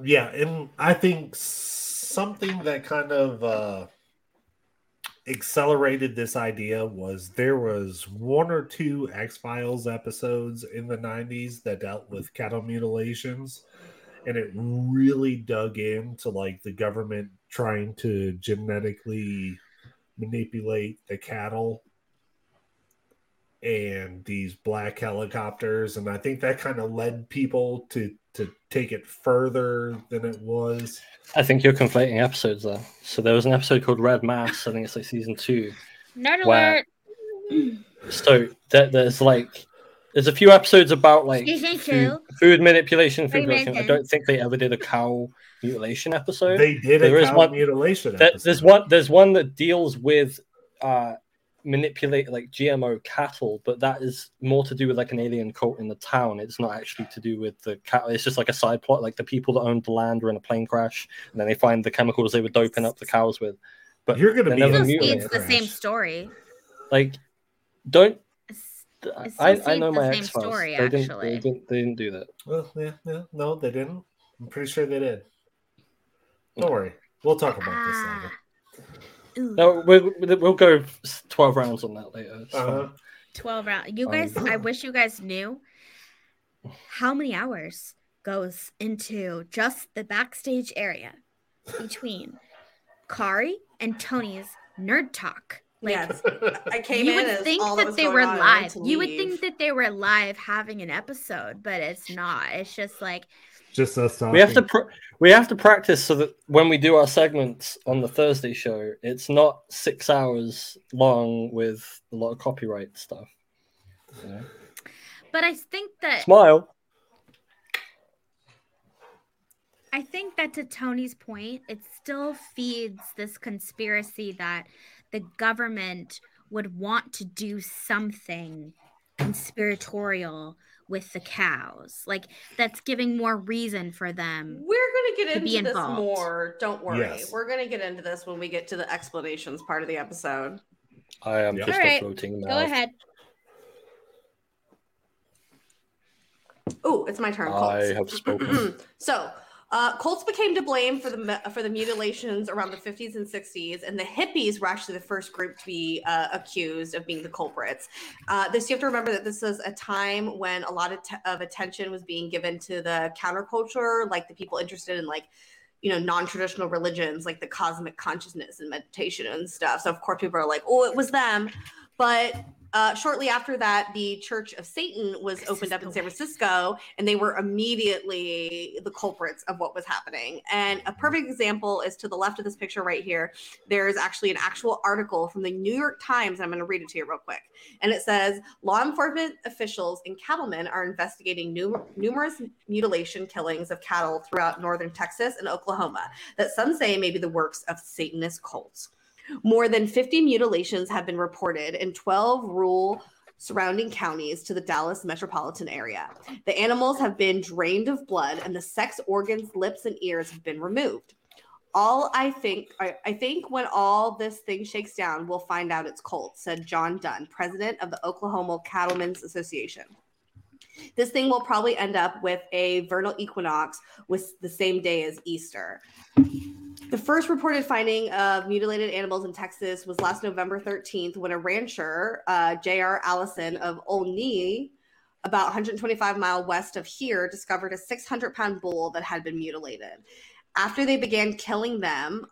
Yeah, and I think something that kind of uh, accelerated this idea was there was one or two X Files episodes in the '90s that dealt with cattle mutilations, and it really dug into like the government trying to genetically manipulate the cattle and these black helicopters and i think that kind of led people to to take it further than it was I think you're conflating episodes though So there was an episode called Red Mass. I think it's like season two. Nerd Where- alert! So there, there's like there's a few episodes about like food, two. food manipulation, food Pretty production. I don't think they ever did a cow mutilation episode. they did There a is cow one- mutilation There- episode. there's one there's one that deals with uh manipulate like GMO cattle, but that is more to do with like an alien cult in the town. It's not actually to do with the cattle. It's just like a side plot. Like the people that owned the land were in a plane crash, and then they find the chemicals they were doping up the cows with. But you're gonna be never in a mutilated. It's the same story. like, don't It's, I, I, I know same- my the same X Files. story, They didn't, actually. they didn't. They didn't do that. Well, yeah, yeah, no, they didn't. I'm pretty sure they did. Don't worry, we'll talk about this ah. later. Ooh, No, we'll, we'll go twelve rounds on that later. It's Uh-huh. 12 rounds. You Um, guys, I wish you guys knew how many hours goes into just the backstage area between Kari and Tony's nerd talk. Like, yes, I <laughs> came you in would as think all that, that they were on and I wanted live. You would think that they were live having an episode, but it's not. It's just like Just us talking. We have to pr- we have to practice so that when we do our segments on the Thursday show, it's not six hours long with a lot of copyright stuff. You know? but I think that Smile. I think that to Tony's point, it still feeds this conspiracy that the government would want to do something conspiratorial with the cows. Like that's giving more reason for them. We're gonna get to be into this involved. more. Don't worry. Yes. We're gonna get into this when we get to the explanations part of the episode. I am Yep. just All right, a floating Go ahead. Oh, it's my turn. I Colts. have spoken. <clears throat> so, uh, Colts became to blame for the for the mutilations around the 50s and 60s, and the hippies were actually the first group to be uh, accused of being the culprits. Uh, this you have to remember that this was a time when a lot of, t- of attention was being given to the counterculture, like the people interested in like you know non-traditional religions, like the cosmic consciousness and meditation and stuff. So of course people are like, oh, it was them, but uh, shortly after that, the Church of Satan was opened up in San Francisco, and they were immediately the culprits of what was happening. And a perfect example is to the left of this picture right here. There's actually an actual article from the New York Times. I'm going to read it to you real quick. And it says Law enforcement officials and cattlemen are investigating nu- numerous mutilation killings of cattle throughout northern Texas and Oklahoma that some say may be the works of Satanist cults. More than 50 mutilations have been reported in 12 rural surrounding counties to the Dallas metropolitan area. The animals have been drained of blood and the sex organs, lips, and ears have been removed. All I think, I, I think when all this thing shakes down, we'll find out it's Colt, said John Dunn, president of the Oklahoma Cattlemen's Association. This thing will probably end up with a vernal equinox with the same day as Easter. The first reported finding of mutilated animals in Texas was last November 13th when a rancher, uh, J.R. Allison of Olney, about 125 mile west of here, discovered a 600 pound bull that had been mutilated. After they began killing them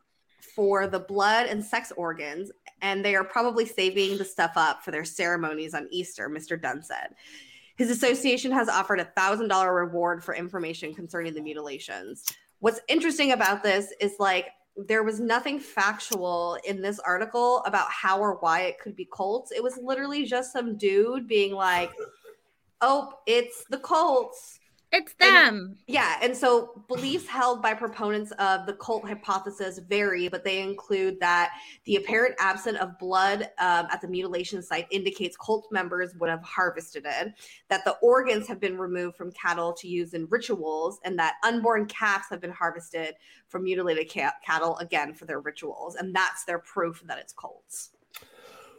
for the blood and sex organs, and they are probably saving the stuff up for their ceremonies on Easter, Mr. Dunn said. His association has offered a thousand dollar reward for information concerning the mutilations. What's interesting about this is like there was nothing factual in this article about how or why it could be Colts. It was literally just some dude being like, "Oh, it's the Colts." It's them. Yeah, and so beliefs held by proponents of the cult hypothesis vary, but they include that the apparent absence of blood um, at the mutilation site indicates cult members would have harvested it, that the organs have been removed from cattle to use in rituals, and that unborn calves have been harvested from mutilated ca- cattle again for their rituals, and that's their proof that it's cults.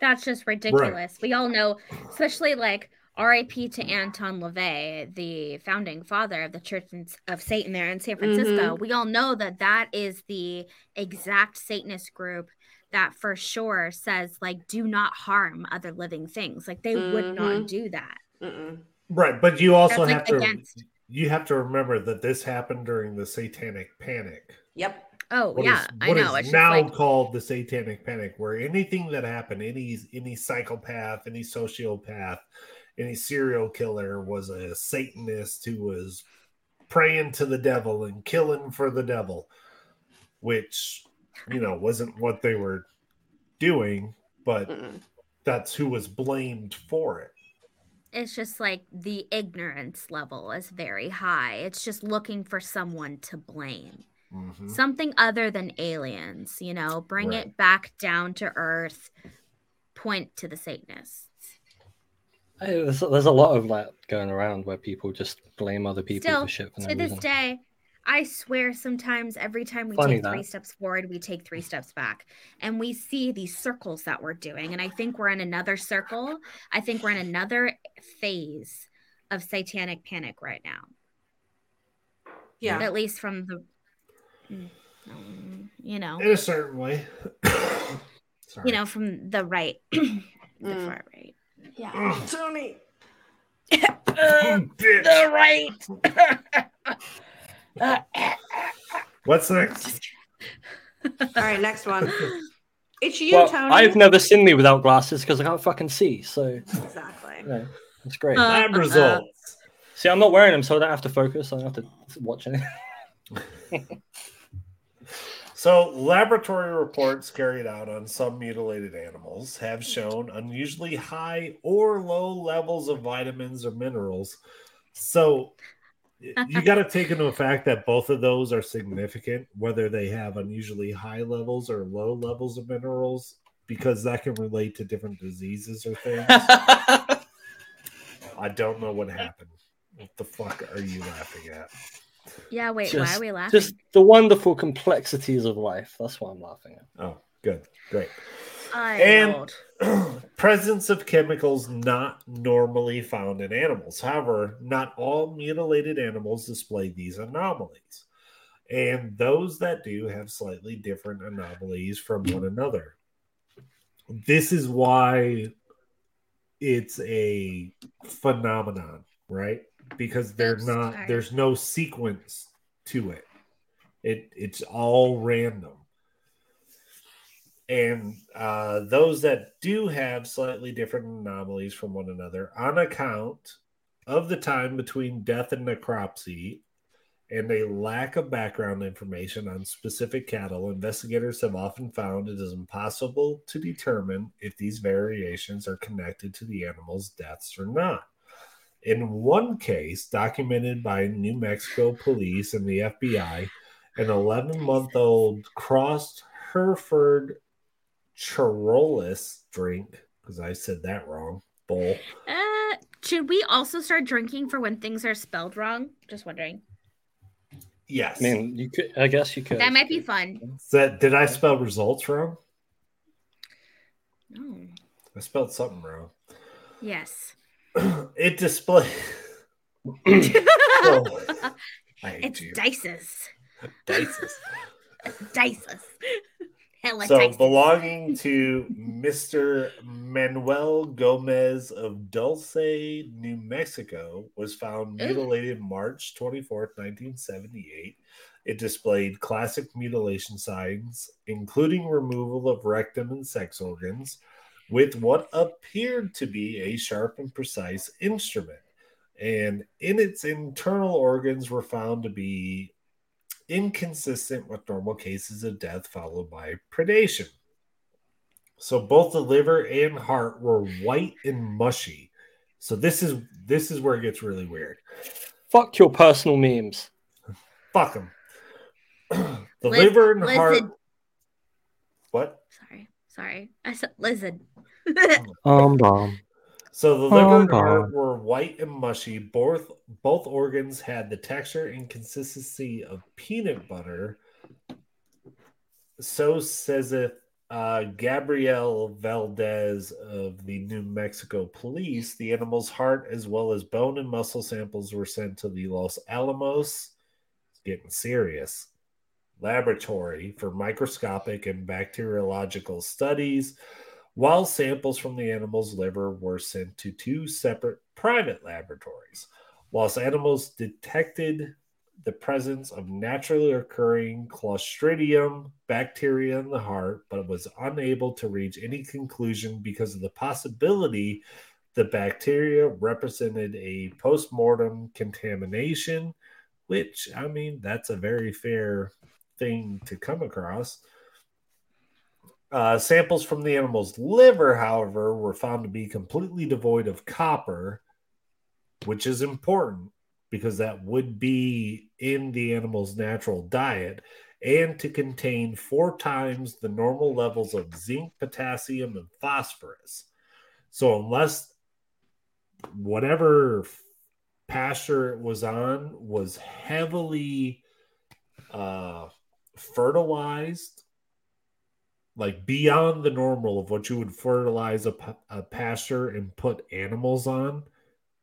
That's just ridiculous. We all know, especially like RIP to Anton LaVey, the founding father of the Church of Satan there in San Francisco. We all know that that is the exact Satanist group that for sure says like do not harm other living things. Like they would Mhm. not do that. Mm-mm. Right, but you also That's, have like, to against- you have to remember that this happened during the Satanic Panic. Yep. Oh What yeah, is- I know. is It's now like called the Satanic Panic, where anything that happened, any any psychopath, any sociopath, any serial killer was a Satanist who was praying to the devil and killing for the devil, which you know wasn't what they were doing, but Mm-mm. that's who was blamed for it. it's just like the ignorance level is very high. It's just looking for someone to blame. Mhm. Something other than aliens, you know, bring Right. it back down to earth, point to the Satanists. Hey, There's, there's a lot of that going around where people just blame other people Still, for shit for no to this reason. day, I swear sometimes every time we Funny take three steps forward, we take three steps back. And we see these circles that we're doing. And I think we're in another circle. I think we're in another phase of satanic panic right now. Yeah. At least from the, mm, um, you know, In a certain way. <coughs> Sorry. you know, from the right, <coughs> the Mm. far right. Yeah. Tony. <coughs> the right. <laughs> What's next? <laughs> All right, next one. <laughs> It's you, Well, Tony. I've never seen me without glasses because I can't fucking see. So, Exactly. you know, it's great. Uh, Lab results. see, I'm not wearing them, so I don't have to focus. I don't have to watch anything. So, laboratory reports carried out on some mutilated animals have shown unusually high or low levels of vitamins or minerals. So, you <laughs> got to take into fact that both of those are significant, whether they have unusually high levels or low levels of minerals, because that can relate to different diseases or things. <laughs> I don't know what happened. What the fuck are you laughing at? Yeah, wait, why are we laughing? Just the wonderful complexities of life. That's what I'm laughing at. Oh, good. Great. I and- <clears throat> presence of chemicals not normally found in animals. However, not all mutilated animals display these anomalies. And those that do have slightly different anomalies from one another. This is why it's a phenomenon, right? Because they're Oops, not sorry. there's no sequence to it. It it's all random and uh, those that do have slightly different anomalies from one another on account of the time between death and necropsy and a lack of background information on specific cattle, investigators have often found it is impossible to determine if these variations are connected to the animal's deaths or not. In one case, documented by New Mexico police and the FBI, an 11 month old crossed Hereford Charolais drink, because I said that wrong, bowl. Uh, should we also start drinking for when things are spelled wrong? Just wondering. Yes. I mean, you could. I guess you could. That might be fun. That, did I spell results wrong? Oh, I spelled something wrong. yes. <clears throat> it displays. <laughs> oh, it's you. dices. Dices. <laughs> Dices. Hella So, dices. belonging to Mr. Manuel Gomez of Dulce, New Mexico, was found Ooh. mutilated March 24th, 1978. It displayed classic mutilation signs, including removal of rectum and sex organs, with what appeared to be a sharp and precise instrument. And in its internal organs were found to be inconsistent with normal cases of death followed by predation. So both the liver and heart were white and mushy. So this is this is where it gets really weird. Fuck your personal memes. Fuck them. <clears throat> the Liz- liver and lizard. heart. What? Sorry, sorry. I said lizard. Um, bomb. So the liver and heart were white and mushy. Both both organs had the texture and consistency of peanut butter. So says it uh, Gabriel Valdez of the New Mexico Police. The animal's heart, as well as bone and muscle samples, were sent to the Los Alamos. It's getting serious. Laboratory for microscopic and bacteriological studies while samples from the animal's liver were sent to two separate private laboratories. Los Alamos detected the presence of naturally occurring Clostridium bacteria in the heart, but was unable to reach any conclusion because of the possibility the bacteria represented a post-mortem contamination, which, I mean, that's a very fair thing to come across. Uh, samples from the animal's liver, however, were found to be completely devoid of copper, which is important because that would be in the animal's natural diet, and to contain four times the normal levels of zinc, potassium, and phosphorus. So, unless whatever pasture it was on was heavily uh, fertilized like beyond the normal of what you would fertilize a, a pasture and put animals on.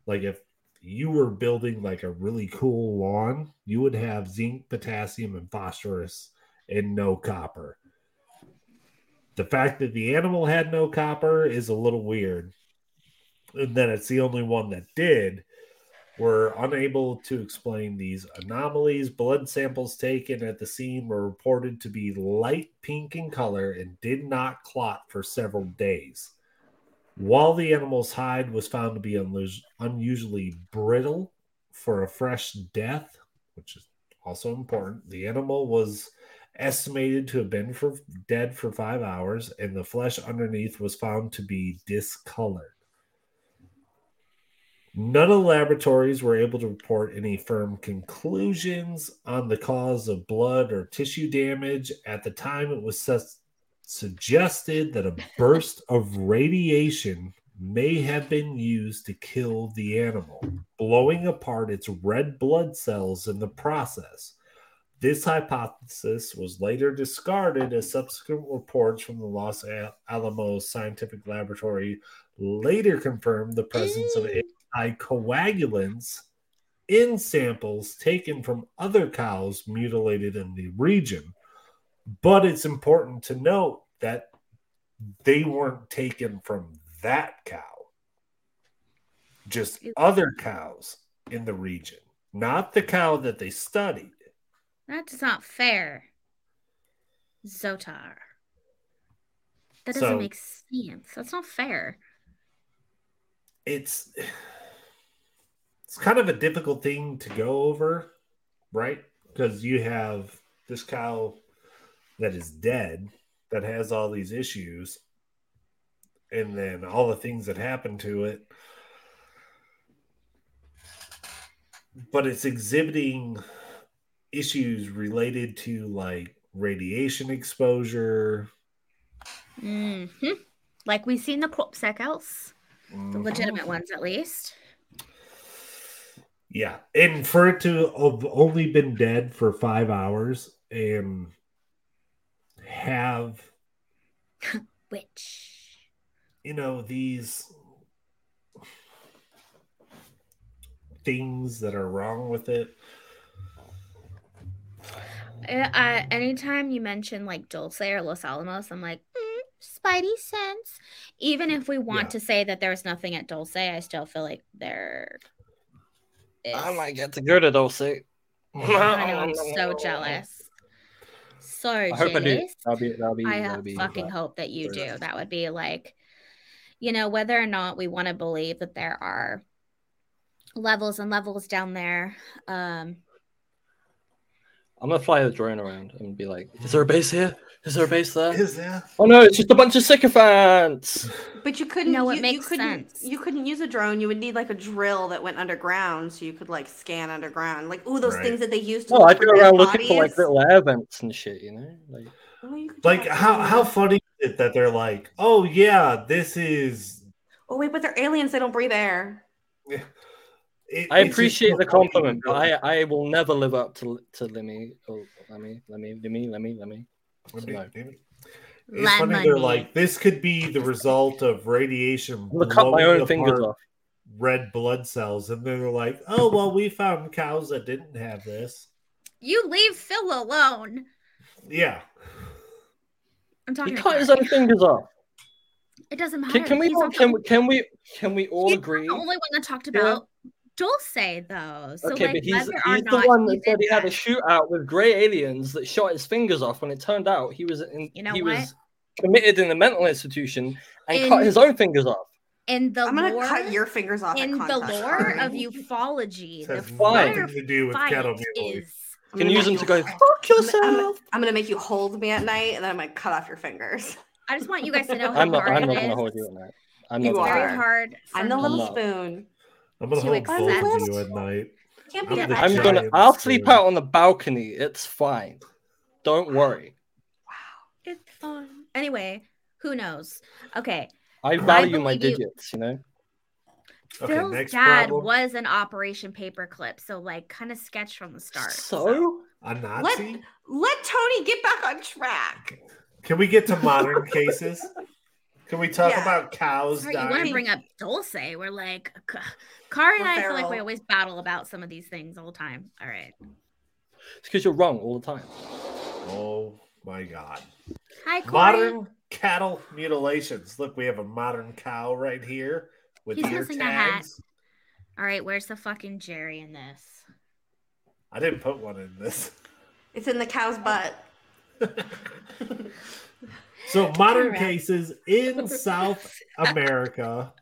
Like if you were building like a really cool lawn, you would have zinc, potassium, and phosphorus and no copper. The fact that the animal had no copper is a little weird. And then it's the only one that did. Were unable to explain these anomalies. Blood samples taken at the scene were reported to be light pink in color and did not clot for several days. While the animal's hide was found to be unus- unusually brittle for a fresh death, which is also important, the animal was estimated to have been for dead for five hours, and the flesh underneath was found to be discolored. None of the laboratories were able to report any firm conclusions on the cause of blood or tissue damage. At the time, it was suggested that a <laughs> burst of radiation may have been used to kill the animal, blowing apart its red blood cells in the process. This hypothesis was later discarded as subsequent reports from the Los Alamos Scientific Laboratory later confirmed the presence of anticoagulants in samples taken from other cows mutilated in the region. But it's important to note that they weren't taken from that cow, just other cows in the region, not the cow that they studied. That's not fair. Zotar. That doesn't So- make sense. That's not fair. It's it's kind of a difficult thing to go over, right? Because you have this cow that is dead that has all these issues and then all the things that happen to it but it's exhibiting issues related to like radiation exposure hmm Like we see in the crop circles, the Mhm. legitimate ones at least. Yeah and for it to have only been dead for five hours and have <laughs> Which you know these things that are wrong with it uh, anytime you mention like Dulce or Los Alamos, I'm like, mm, Spidey sense. Even if we want Yeah. to say that there's nothing at Dulce, I still feel like there. I might get to go to Dulce. <laughs> I know, I'm <laughs> so jealous. So I hope I do. That'll be, that'll be, I that'll be fucking that. hope that you do. That would be like, you know, whether or not we want to believe that there are levels and levels down there. Um, I'm gonna fly a drone around and be like, "Is there a base here? Is there a base there? Is there? Oh no, it's just a bunch of sycophants. But you couldn't. No, it you, makes you couldn't, sense. You couldn't use a drone. You would need like a drill that went underground, so you could like scan underground. Like, ooh, those Right. things that they used to. Oh, I look for go dead around looking for like little air vents and shit, you know? Like Oh, you Like how too. how funny is it that they're like, oh yeah, this is. Oh wait, but they're aliens. They don't breathe air. <laughs> it- I appreciate the compliment, but I I will never live up to to Lemmy. Oh, Lemmy, Lemmy, Lemmy, Lemmy, Lemmy. Let me- No. let me- It's funny they're like this could be the result of radiation. I'm cut my own fingers off. Red blood cells, and they're like, "Oh well, we found cows that didn't have this." You leave Phil alone. Yeah, I'm talking. He to cut his own fingers off. It doesn't matter. Can, can we all, can, we- can we can we all he's agree? The only one that talked Yeah. about Dulce, though. So okay, like, but he's, whether or he's the not one that said he had a shootout with grey aliens that shot his fingers off when it turned out he was in, You know he what? was committed in a mental institution and In- cut his own fingers off. in the I'm gonna lore, cut your fingers off. in the lore of ufology. it The has fine. nothing to do with fight cattle mutilation. is I'm Can use them to go fuck I'm, I'm- yourself. I'm gonna make you hold me at night, and then I'm gonna cut off your fingers. I just want you guys to know <laughs> how I'm not. I'm not going to is. hold you at night. I'm You not. It's gonna- very are. hard. I'm the me. little not. spoon. I'm gonna hold both of you at night. Can't I'm be the that I'm giant gonna. I'll sleep out on the balcony. It's fine. Don't worry. Wow, it's fun. Anyway, who knows? Okay, I value my believe you- digits. You know. Okay, Phil's next dad problem. was an Operation Paperclip, so like kind of sketch from the start. So A Nazi? Let let Tony get back on track. Can we get to modern cases? Can we talk Yeah. about cows Sorry, you want to bring up Dulce? We're like, K- Kari and I feel like we always battle about some of these things all the time. All right. it's because you're wrong all the time. Oh my god. Hi, Corey. Modern cattle mutilations. Look, we have a modern cow right here with He's ear missing a hat. tags. All right, where's the fucking Jerry in this? I didn't put one in this. It's in the cow's butt. So modern around. cases in South America,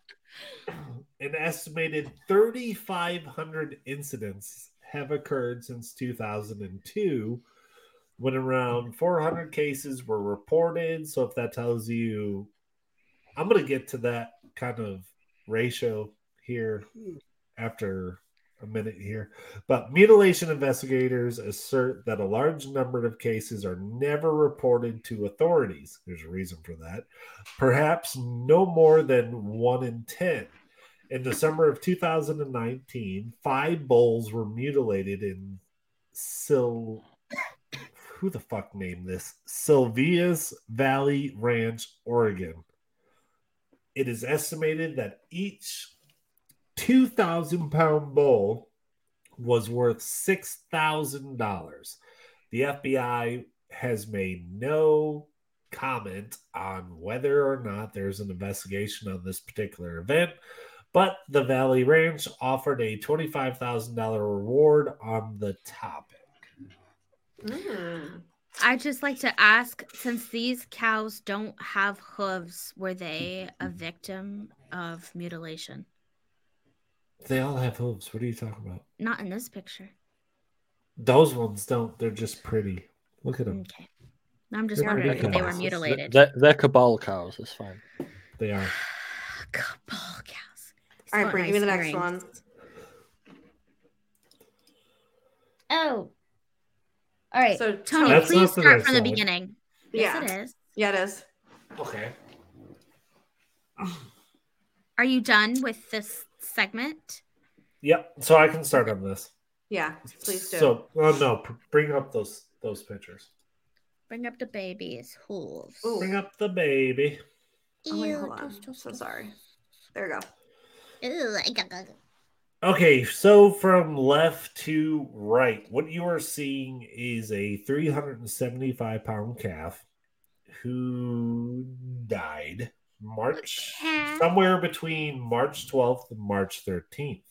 <laughs> an estimated 3,500 incidents have occurred since 2002, when around 400 cases were reported. So if that tells you, I'm going to get to that kind of ratio here after a minute here. But mutilation investigators assert that a large number of cases are never reported to authorities. There's a reason for that. Perhaps no more than one in 10. In summer of 2019, five bulls were mutilated in Sil. Who the fuck named this? Silvies Valley Ranch, Oregon. It is estimated that each 2,000 pound bull was worth $6,000. The FBI has made no comment on whether or not there's an investigation on this particular event, but the Valley Ranch offered a $25,000 reward on the topic. Mm. I'd just like to ask since these cows don't have hooves, were they a victim of mutilation? They all have hooves. What are you talking about? Not in this picture. Those ones don't. They're just pretty. Look at them. Okay. I'm just They're wondering pretty if they were mutilated. They're, they're cabal cows. It's fine. They are. <sighs> Cabal cows. All right, So Bri, give me the next nice one. earrings. Oh. All right. So, Tony, That's please the start next from the one. beginning. Yeah. Yes, it is. Yeah, it is. Okay. Are you done with this segment? Yep. So I can start on this. Yeah, please do. So, oh no, pr- bring up those those pictures. Bring up the baby's hooves. Ooh. Bring up the baby. Oh, wait, Ew, hold on. those- those- So sorry. There we go. Okay, so from left to right, what you are seeing is a 375 pound calf who died March somewhere between March 12th and March 13th.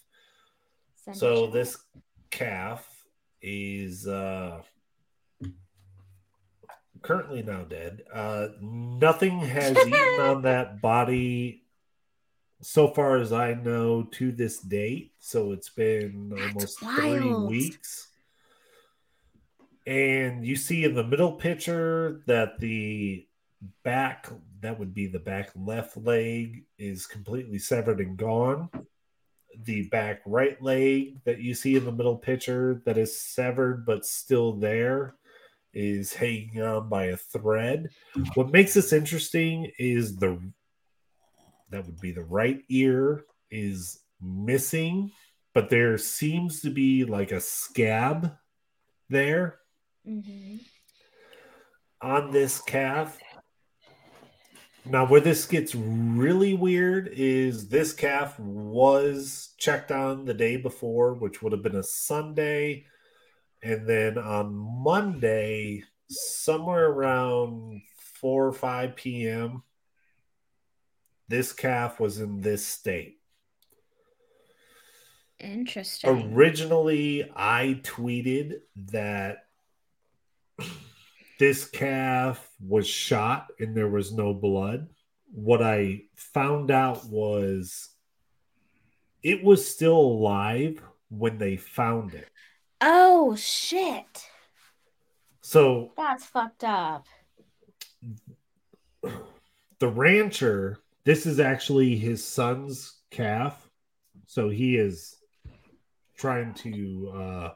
Send So this calf is uh currently now dead. Uh nothing has eaten on <laughs> that body so far as I know to this date. So it's been That's almost three weeks. And you see in the middle picture that the back, that would be the back left leg, is completely severed and gone. The back right leg that you see in the middle picture that is severed but still there is hanging on by a thread. What makes this interesting is the that would be the right ear is missing, but there seems to be like a scab there Mhm. on this calf. Now, where this gets really weird is this calf was checked on the day before, which would have been a Sunday. And then on Monday, somewhere around 4 or 5 p.m., this calf was in this state. Interesting. Originally, I tweeted that this calf was shot and there was no blood. What I found out was it was still alive when they found it. oh shit. So That's fucked up. the rancher, this is actually his son's calf. So he is trying to uh,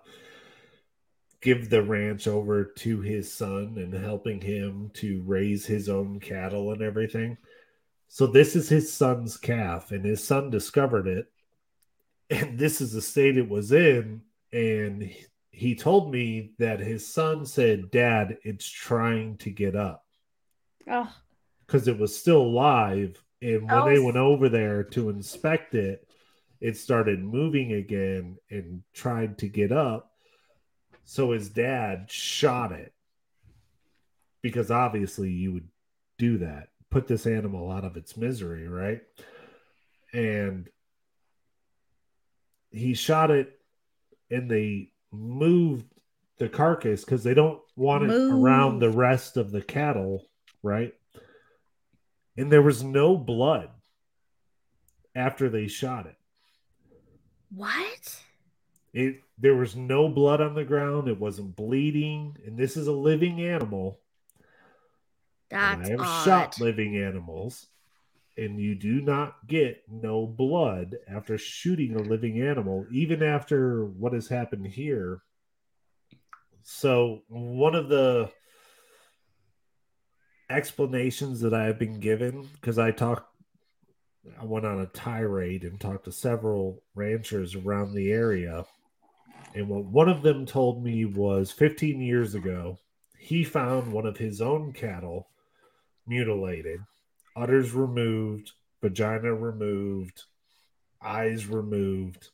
give the ranch over to his son and helping him to raise his own cattle and everything. So this is his son's calf, and his son discovered it. And this is the state it was in. And he- told me that his son said, Dad, it's trying to get up Oh, because it was still alive. And when Oh, they went over there to inspect it, it started moving again and tried to get up. So his dad shot it because obviously you would do that, put this animal out of its misery, right? And he shot it and they moved the carcass because they don't want it around the rest of the cattle, right? And there was no blood after they shot it. what? It there was no blood on the ground. It wasn't bleeding, and this is a living animal. and That's I have odd. shot living animals, and you do not get no blood after shooting a living animal, even after what has happened here. So one of the explanations that I have been given, because I talked I went on a tirade and talked to several ranchers around the area. And what one of them told me was 15 years ago, he found one of his own cattle mutilated, udders removed, vagina removed, eyes removed.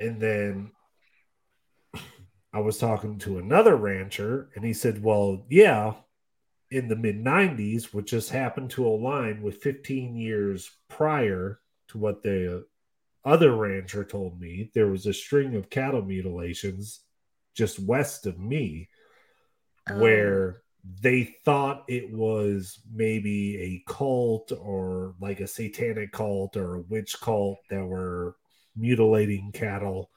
And then I was talking to another rancher, and he said, Well, yeah, in the mid 90s, which just happened to align with 15 years prior to what the other rancher told me, there was a string of cattle mutilations just west of me Oh. where they thought it was maybe a cult or like a satanic cult or a witch cult that were mutilating cattle.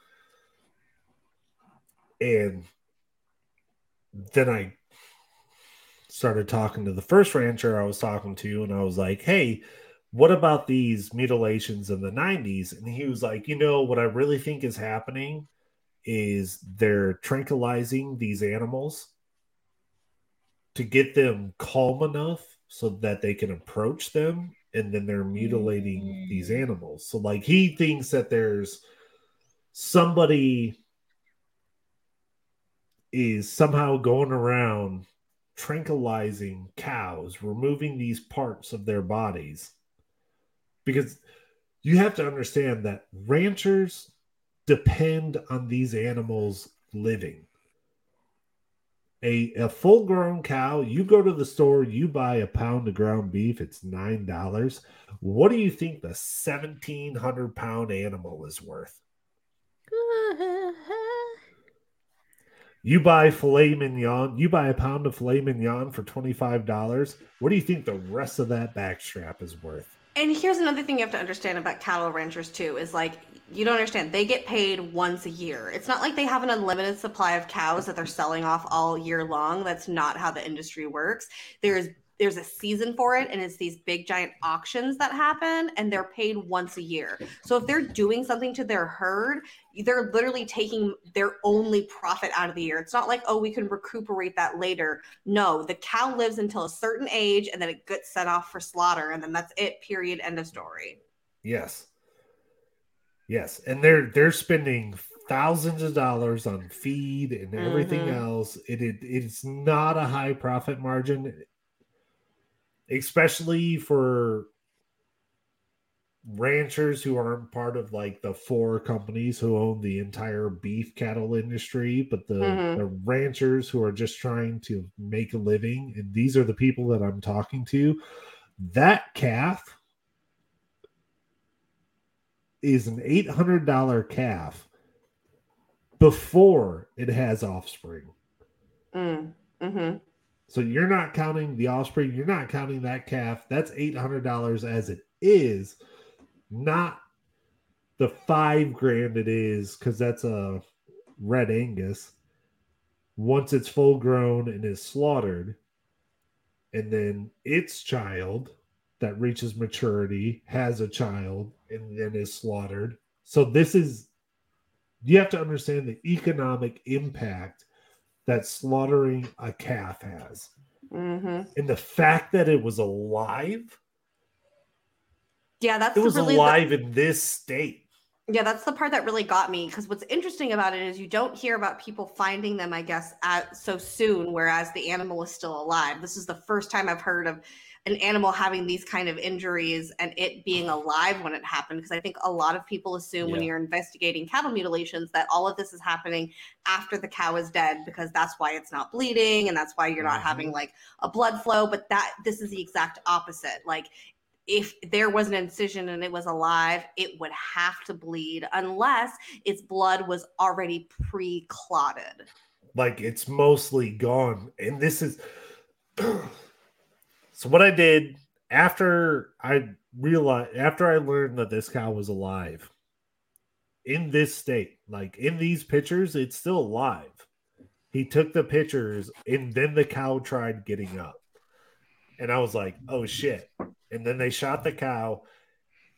And then I started talking to the first rancher I was talking to, and I was like, hey, what about these mutilations in the 90s? And he was like, you know, what I really think is happening is they're tranquilizing these animals to get them calm enough so that they can approach them and then they're mutilating these Mm. animals. So like he thinks that there's somebody is somehow going around tranquilizing cows, removing these parts of their bodies. Because you have to understand that ranchers depend on these animals living. A, a full grown cow, you go to the store, you buy a pound of ground beef, it's $9. What do you think the 1,700 pound animal is worth? <laughs> You buy filet mignon, you buy a pound of filet mignon for $25. What do you think the rest of that backstrap is worth? And here's another thing you have to understand about cattle ranchers too is like you don't understand. They get paid once a year. It's not like they have an unlimited supply of cows that they're selling off all year long. That's not how the industry works. There's there's a season for it and it's these big giant auctions that happen and they're paid once a year. So if they're doing something to their herd, they're literally taking their only profit out of the year. It's not like, oh, we can recuperate that later. No, the cow lives until a certain age and then it gets set off for slaughter and then that's it, period, end of story. Yes. Yes, and they're they're spending thousands of dollars on feed and everything Mhm. else. It, it it's not a high profit margin, especially for ranchers who aren't part of like the four companies who own the entire beef cattle industry, but the, Mhm. the ranchers who are just trying to make a living, and these are the people that I'm talking to. That calf is an $800 calf before it has offspring. Mm. So you're not counting the offspring, you're not counting that calf. That's $800 as it is, not the five grand it is, because that's a red Angus. Once it's full grown and is slaughtered, and then its child that reaches maturity has a child and then is slaughtered. So this is you have to understand the economic impact that slaughtering a calf has. hmm And the fact that it was alive, Yeah, that's it was really the- alive in this state. Yeah, that's the part that really got me because what's interesting about it is you don't hear about people finding them, I guess, at so soon, whereas the animal is still alive. This is the first time I've heard of an animal having these kind of injuries and it being alive when it happened. Because I think a lot of people assume when you're investigating cattle mutilations that all of this is happening after the cow is dead because that's why it's not bleeding and that's why you're not having mm-hmm. like a blood flow. But that this is the exact opposite. Like if there was an incision and it was alive, it would have to bleed unless its blood was already pre clotted. like it's mostly gone and this is <clears throat> so what i did after i realized after i learned that this cow was alive in this state like in these pictures it's still alive he took the pictures and then the cow tried getting up and i was like oh shit and then they shot the cow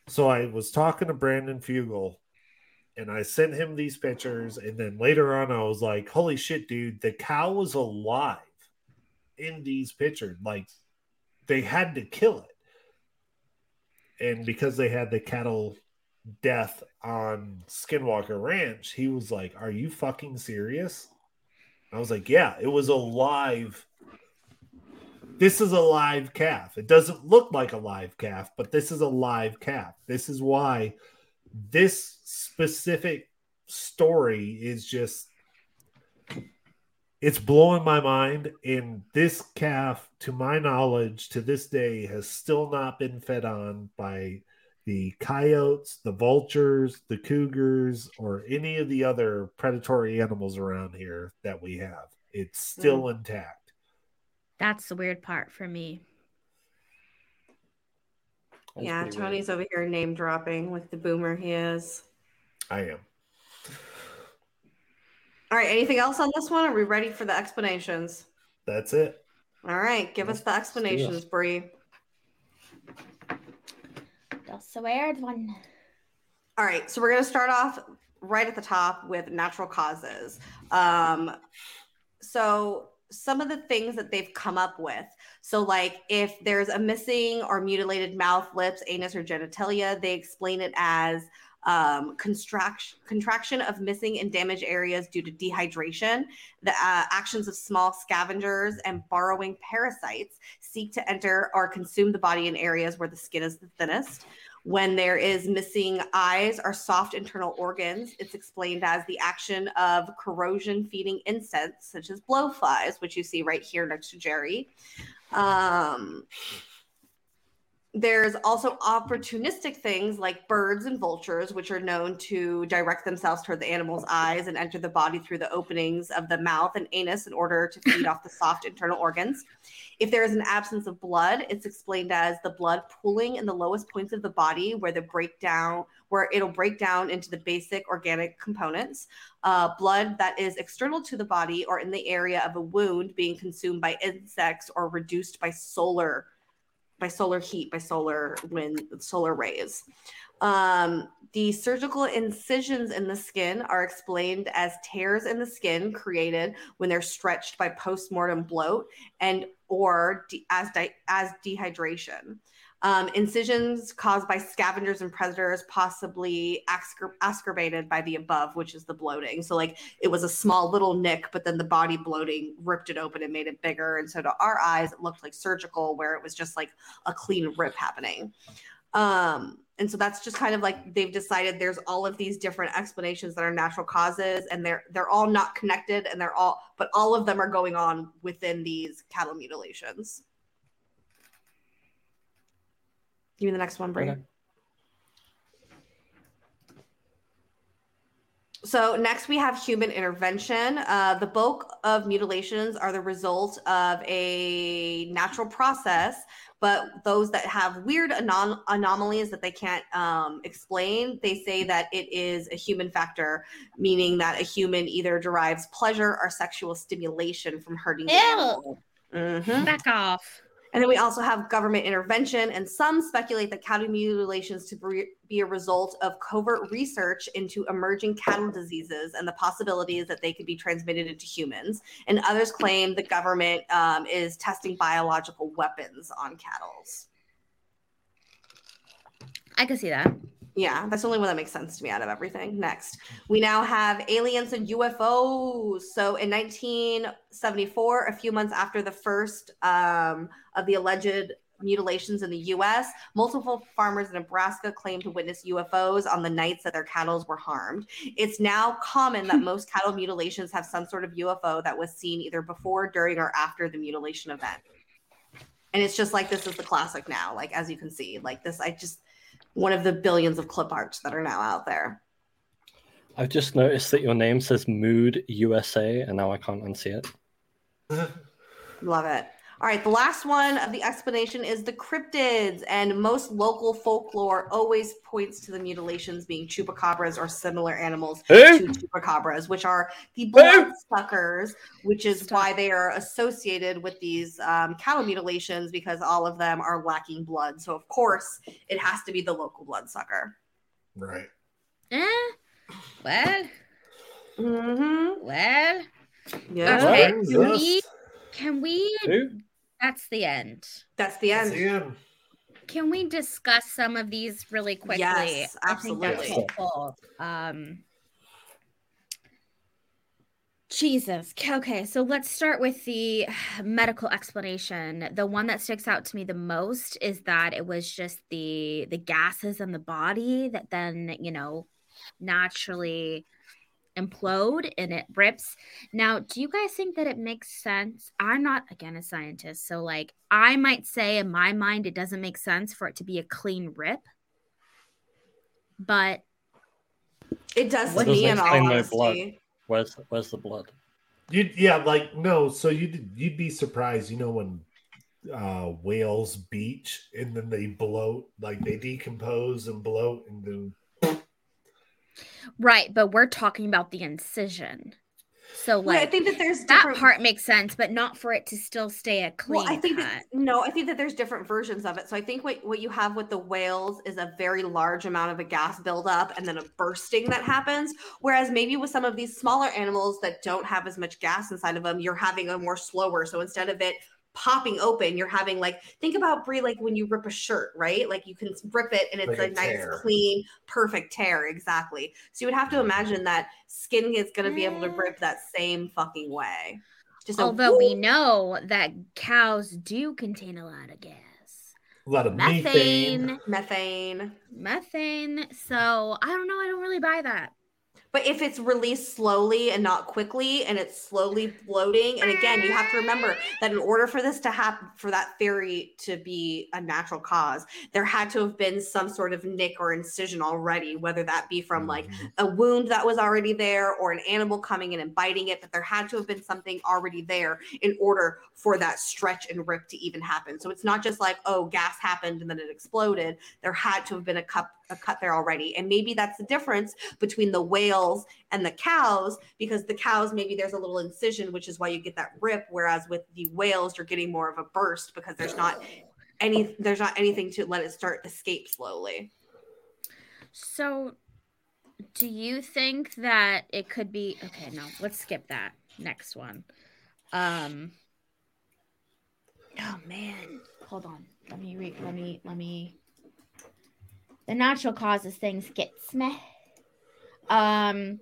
so i was talking to Brandon Fugal and I sent him these pictures. And then later on, I was like, holy shit, dude, the cow was alive in these pictures. Like, they had to kill it. And because they had the cattle death on Skinwalker Ranch, he was like, Are you fucking serious? I was like, Yeah, it was alive. This is a live calf. It doesn't look like a live calf, but this is a live calf. This is why this specific story is just it's blowing my mind and this calf to my knowledge to this day has still not been fed on by the coyotes the vultures the cougars or any of the other predatory animals around here that we have it's hmm. still intact That's the weird part for me. That's yeah, pretty weird. Tony's over here name dropping with the boomer he is. i am All right, anything else on this one? Are we ready for the explanations? that's it All right, give us the explanations, Bri. That's a weird one. All right, so we're going to start off right at the top with natural causes. Um, so, some of the things that they've come up with. So, like if there's a missing or mutilated mouth, lips, anus, or genitalia, they explain it as um, contraction, contraction of missing and damaged areas due to dehydration. The uh, actions of small scavengers and borrowing parasites seek to enter or consume the body in areas where the skin is the thinnest. When there is missing eyes or soft internal organs, it's explained as the action of corrosion feeding insects such as blowflies, which you see right here next to Jerry. Um, there's also opportunistic things like birds and vultures, which are known to direct themselves toward the animal's eyes and enter the body through the openings of the mouth and anus in order to feed off the soft internal organs. If there is an absence of blood, it's explained as the blood pooling in the lowest points of the body where the breakdown where it'll break down into the basic organic components. Uh, blood that is external to the body or in the area of a wound being consumed by insects or reduced by solar by solar heat, by solar wind, solar rays. Um, the surgical incisions in the skin are explained as tears in the skin created when they're stretched by postmortem bloat and or de- as as dehydration. Um, incisions caused by scavengers and predators, possibly ascorbated by the above, which is the bloating. So, like, it was a small little nick, but then the body bloating ripped it open and made it bigger. And so, to our eyes, it looked like surgical, where it was just like a clean rip happening. Um, and so that's just kind of like they've decided there's all of these different explanations that are natural causes, and they're they're all not connected, and they're all, but all of them are going on within these cattle mutilations. Give me the next one, Bri. Okay. So next we have human intervention. Uh, the bulk of mutilations are the result of a natural process, but those that have weird anom- anomalies that they can't um, explain, they say that it is a human factor, meaning that a human either derives pleasure or sexual stimulation from hurting the Ew. animal. Mhm. Back off. And then we also have government intervention, and some speculate that cattle mutilations to be a result of covert research into emerging cattle diseases and the possibilities that they could be transmitted into humans. And others claim the government um, is testing biological weapons on cattle. I can see that. Yeah, that's the only one that makes sense to me out of everything. Next, we now have aliens and UFOs. So in 1974, a few months after the first um, of the alleged mutilations in the US, multiple farmers in Nebraska claimed to witness UFOs on the nights that their cattle were harmed. It's now common that most cattle mutilations have some sort of UFO that was seen either before, during, or after the mutilation event. And it's just like this is the classic now, like as you can see, like this, I just one of the billions of clip arts that are now out there. I've just noticed that your name says Mood USA, and now I can't unsee it. Love it. All right, the last one of the explanation is the cryptids, and most local folklore always points to the mutilations being chupacabras or similar animals Who? to chupacabras, which are the blood suckers, which is why they are associated with these um, cattle mutilations because all of them are lacking blood. So, of course, it has to be the local bloodsucker. Right. Eh. Well, Mm-hmm. well. Yeah, Okay. Can we, can we? Who? That's the end. that's the That's end. the end. Can we discuss some of these really quickly? Yes, I think that's absolutely. helpful. Um, Jesus. Okay, so let's start with the medical explanation. The one that sticks out to me the most is that it was just the the gases in the body that then, you know, naturally implode and it rips. Now, do you guys think that it makes sense? I'm not again a scientist, so like I might say in my mind it doesn't make sense for it to be a clean rip. But It does to What me, does in all explain no honesty. blood? Where's where's the blood? You'd, yeah, like no. So you'd you'd be surprised, you know, when uh whales beach and then they bloat, like they decompose and bloat and then right, but we're talking about the incision. So Well, I think that there's that different part makes sense, but not for it to still stay a clean Well, I think cut. that no, I think that there's different versions of it. So I think what what you have with the whales is a very large amount of a gas buildup and then a bursting that happens. Whereas maybe with some of these smaller animals that don't have as much gas inside of them, you're having a more slower. So instead of it popping open, you're having like think about Bri like when you rip a shirt, right? Like you can rip it and it's Like a, a nice, tear. clean, perfect tear. Exactly. So you would have to imagine that skin is going to be able to Eh. rip that same fucking way. Just a Although we know that cows do contain a lot of gas. a lot of methane. Methane. methane. Methane. So I don't know. I don't really buy that. But if it's released slowly and not quickly and it's slowly bloating, and again, you have to remember that in order for this to happen, for that theory to be a natural cause, there had to have been some sort of nick or incision already, whether that be from like Mhm. a wound that was already there or an animal coming in and biting it, but there had to have been something already there in order for that stretch and rip to even happen. So it's not just like, oh, gas happened and then it exploded. There had to have been a cut a cut there already. And maybe that's the difference between the and the cows, because the cows maybe there's a little incision, which is why you get that rip. Whereas with the whales, you're getting more of a burst because there's not any there's not anything to let it start escape slowly. So, do you think that it could be okay? No, let's skip that. Next one. Um. Oh man, hold on. Let me read. Let me. Let me. The natural causes things gets me. Um,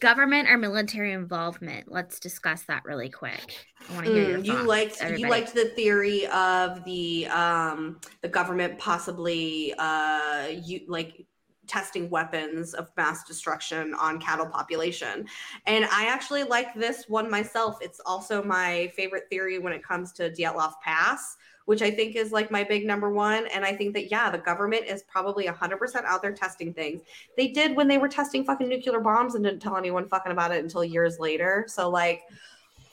government or military involvement. Let's discuss that really quick. I want to hear your Mm, you thoughts, liked you liked the theory of the um the government possibly uh you like testing weapons of mass destruction on cattle population and i actually like this one myself it's also my favorite theory when it comes to Dyatlov pass which i think is like my big number one and i think that yeah the government is probably 100% out there testing things they did when they were testing fucking nuclear bombs and didn't tell anyone fucking about it until years later so like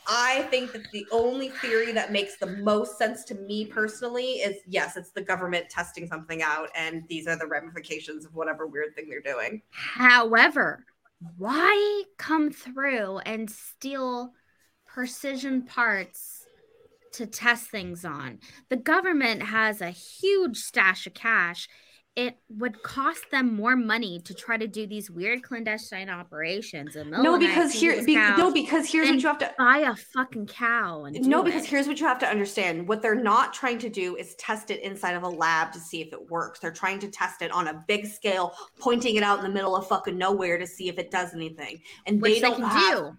I think that the only theory that makes the most sense to me personally is yes, it's the government testing something out, and these are the ramifications of whatever weird thing they're doing. However, why come through and steal precision parts to test things on? The government has a huge stash of cash. It would cost them more money to try to do these weird clandestine operations. in the No, of the night, because here, be, no, because here's what you have to. buy a fucking cow and No, because it. here's what you have to understand. What they're not trying to do is test it inside of a lab to see if it works. They're trying to test it on a big scale, pointing it out in the middle of fucking nowhere to see if it does anything. And which they don't have. do.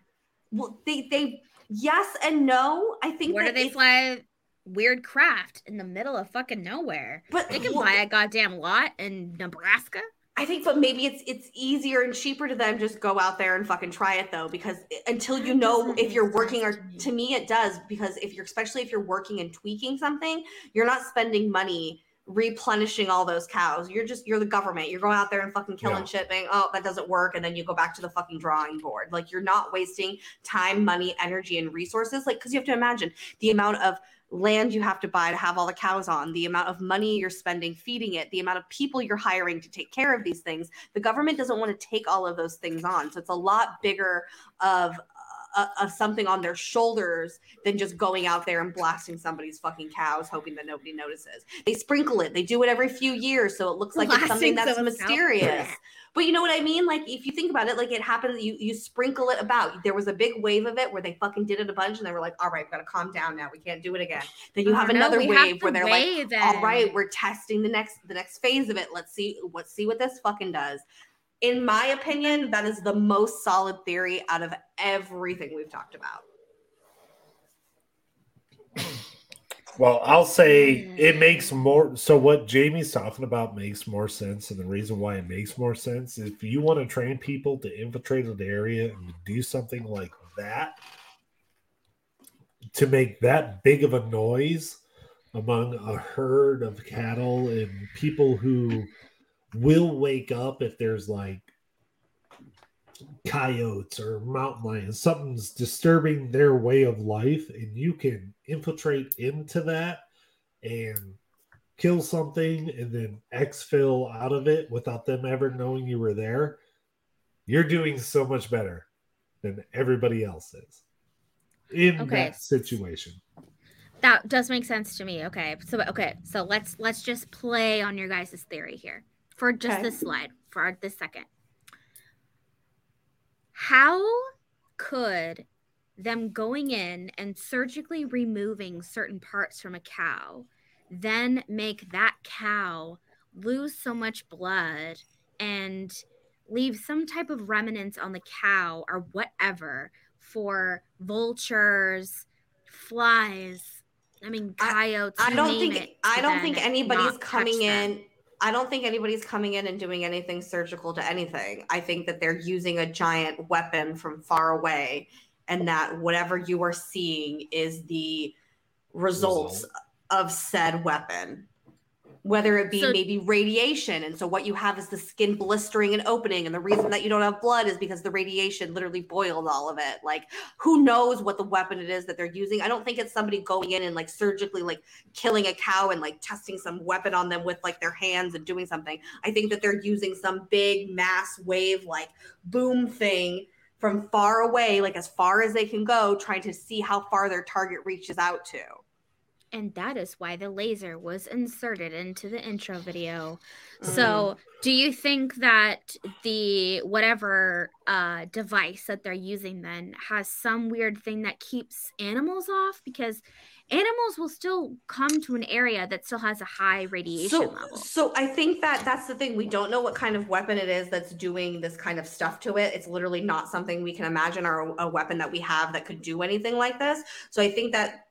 Well, they they yes and no. I think Where do they fly weird craft in the middle of fucking nowhere? But They can well, buy a goddamn lot in Nebraska. I think, but maybe it's it's easier and cheaper to them just go out there and fucking try it though, because until you know if you're working or sense to me. to me it does because if you're especially if you're working and tweaking something, you're not spending money replenishing all those cows. You're just you're the government. You're going out there and fucking killing Yeah. shit, being oh that doesn't work, and then you go back to the fucking drawing board. Like you're not wasting time, money, energy, and resources. Like because you have to imagine the amount of land you have to buy to have all the cows on, the amount of money you're spending feeding it, the amount of people you're hiring to take care of these things. The government doesn't want to take all of those things on. So it's a lot bigger of of something on their shoulders than just going out there and blasting somebody's fucking cows hoping that nobody notices. They sprinkle it. They do it every few years so it looks like it's something that's mysterious. But you know what I mean? Like if you think about it, like it happened, you you sprinkle it about. There was a big wave of it where they fucking did it a bunch, and they were like, "All right, we've gotta calm down now. We can't do it again." Then you Oh, have no, another wave have where they're like, "All right, we're testing the next the next phase of it. Let's see let's see what this fucking does." In my opinion, that is the most solid theory out of everything we've talked about. Well, I'll say Mm. it makes more. So what Jaimie's talking about makes more sense, and the reason why it makes more sense is if you want to train people to infiltrate an area and do something like that, to make that big of a noise among a herd of cattle and people who will wake up if there's like coyotes or mountain lions, something's disturbing their way of life, and you can infiltrate into that and kill something and then exfil out of it without them ever knowing you were there, you're doing so much better than everybody else is in Okay. that situation. That does make sense to me. Okay. So okay, so let's let's just play on your guys' theory here for just Okay. this slide for this second. How could them going in and surgically removing certain parts from a cow then make that cow lose so much blood and leave some type of remnants on the cow or whatever for vultures, flies, I mean coyotes. I you don't think I don't think anybody's coming in. I don't think anybody's coming in and doing anything surgical to anything. I think that they're using a giant weapon from far away, and that whatever you are seeing is the results Result. of said weapon. Whether it be So- maybe radiation, and so what you have is the skin blistering and opening, and the reason that you don't have blood is because the radiation literally boiled all of it. Like, who knows what the weapon it is that they're using? I don't think it's somebody going in and like surgically like killing a cow and like testing some weapon on them with like their hands and doing something. I think that they're using some big mass wave like boom thing from far away, like as far as they can go, trying to see how far their target reaches out to. And that is why the laser was inserted into the intro video. Mm. So, do you think that the whatever uh, device that they're using then has some weird thing that keeps animals off? Because animals will still come to an area that still has a high radiation so, level. So I think that that's the thing. We don't know what kind of weapon it is that's doing this kind of stuff to it. It's literally not something we can imagine or a weapon that we have that could do anything like this. So I think that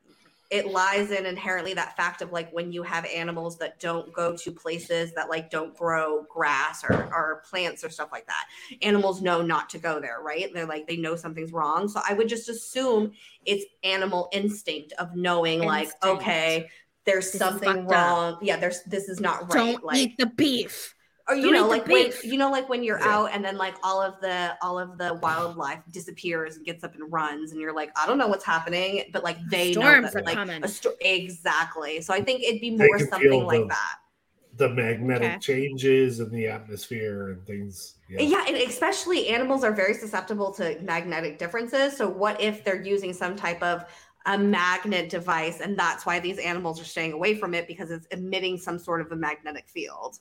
it lies in inherently that fact of like when you have animals that don't go to places that like don't grow grass or, or plants or stuff like that animals know not to go there right they're like they know something's wrong so i would just assume it's animal instinct of knowing like okay there's This something fucked up. wrong yeah there's this is not right Don't like eat the beef. Or you know like when you know like when you're Yeah. out and then like all of the all of the wildlife disappears and gets up and runs and you're like i don't know what's happening but like they Storms know that like coming. a sto- exactly so i think it'd be more something like the- that The magnetic Okay. changes in the atmosphere and things. yeah. and especially animals are very susceptible to magnetic differences so what if they're using some type of a magnet device and that's why these animals are staying away from it because it's emitting some sort of a magnetic field.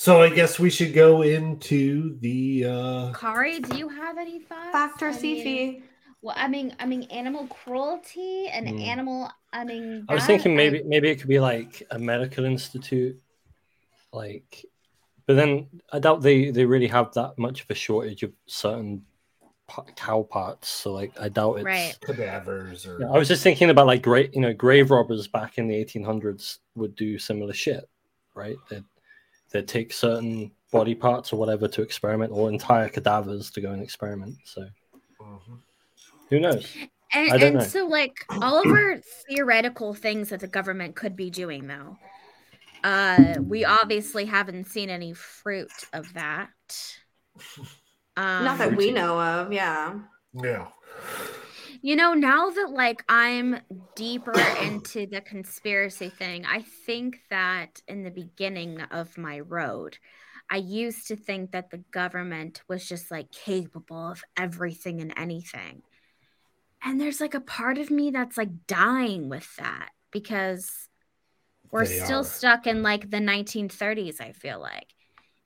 So I guess we should go into the. uh Kari, do you have any thoughts? factor I mean, Fifi. Well, I mean, I mean, animal cruelty and Hmm. animal. I mean, I was that, thinking I- maybe maybe it could be like a medical institute, like, but then I doubt they they really have that much of a shortage of certain cow parts. So like, I doubt it's. Right. cadavers or Yeah, I was just thinking about like great, you know, grave robbers back in the 1800s would do similar shit, right? They'd, they'd take certain body parts or whatever to experiment, or entire cadavers to go and experiment. So Mhm. who knows? And, I don't and know. so, like, all of our theoretical things that the government could be doing, though, uh, we obviously haven't seen any fruit of that. <laughs> Um, not that we know of yeah Yeah. You know, now that like I'm deeper into the conspiracy thing, I think that in the beginning of my road, I used to think that the government was just like capable of everything and anything. And there's like a part of me that's like dying with that because we're They still are. stuck in like the 1930s, I feel like.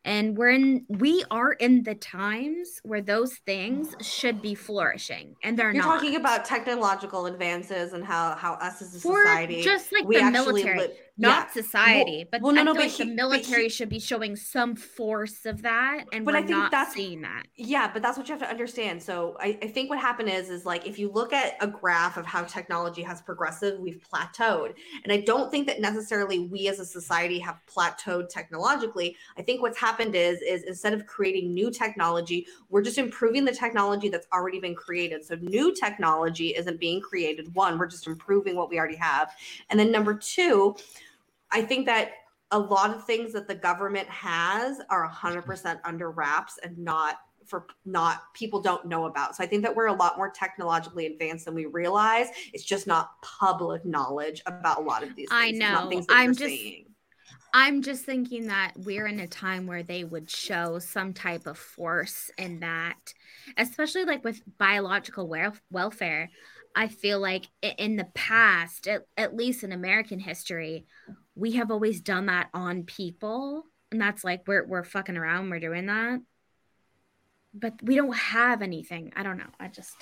And we're in we are in the times where those things should be flourishing and they're You're not. talking about technological advances and how how us as a society just like we the military, li- not yeah. society. Well- but well, no, I no, but like he- the but military he- should be showing some force of that, and But we're I think not that's- seeing that. Yeah, but that's what you have to understand. So I, I think what happened is is like if you look at a graph of how technology has progressive, we've plateaued. And I don't think that necessarily we as a society have plateaued technologically. I think what's happened is is instead of creating new technology, we're just improving the technology that's already been created. So new technology isn't being created. One, we're just improving what we already have. And then number two, I think that a lot of things that the government has are 100% under wraps and not for not people don't know about. So I think that we're a lot more technologically advanced than we realize. It's just not public knowledge about a lot of these things. I know. I'm just- seeing. I'm just thinking that we're in a time where they would show some type of force in that, especially like with biological wel- welfare. I feel like in the past, at, at least in American history, we have always done that on people. And that's like we're we're fucking around, we're doing that. But we don't have anything. I don't know. I just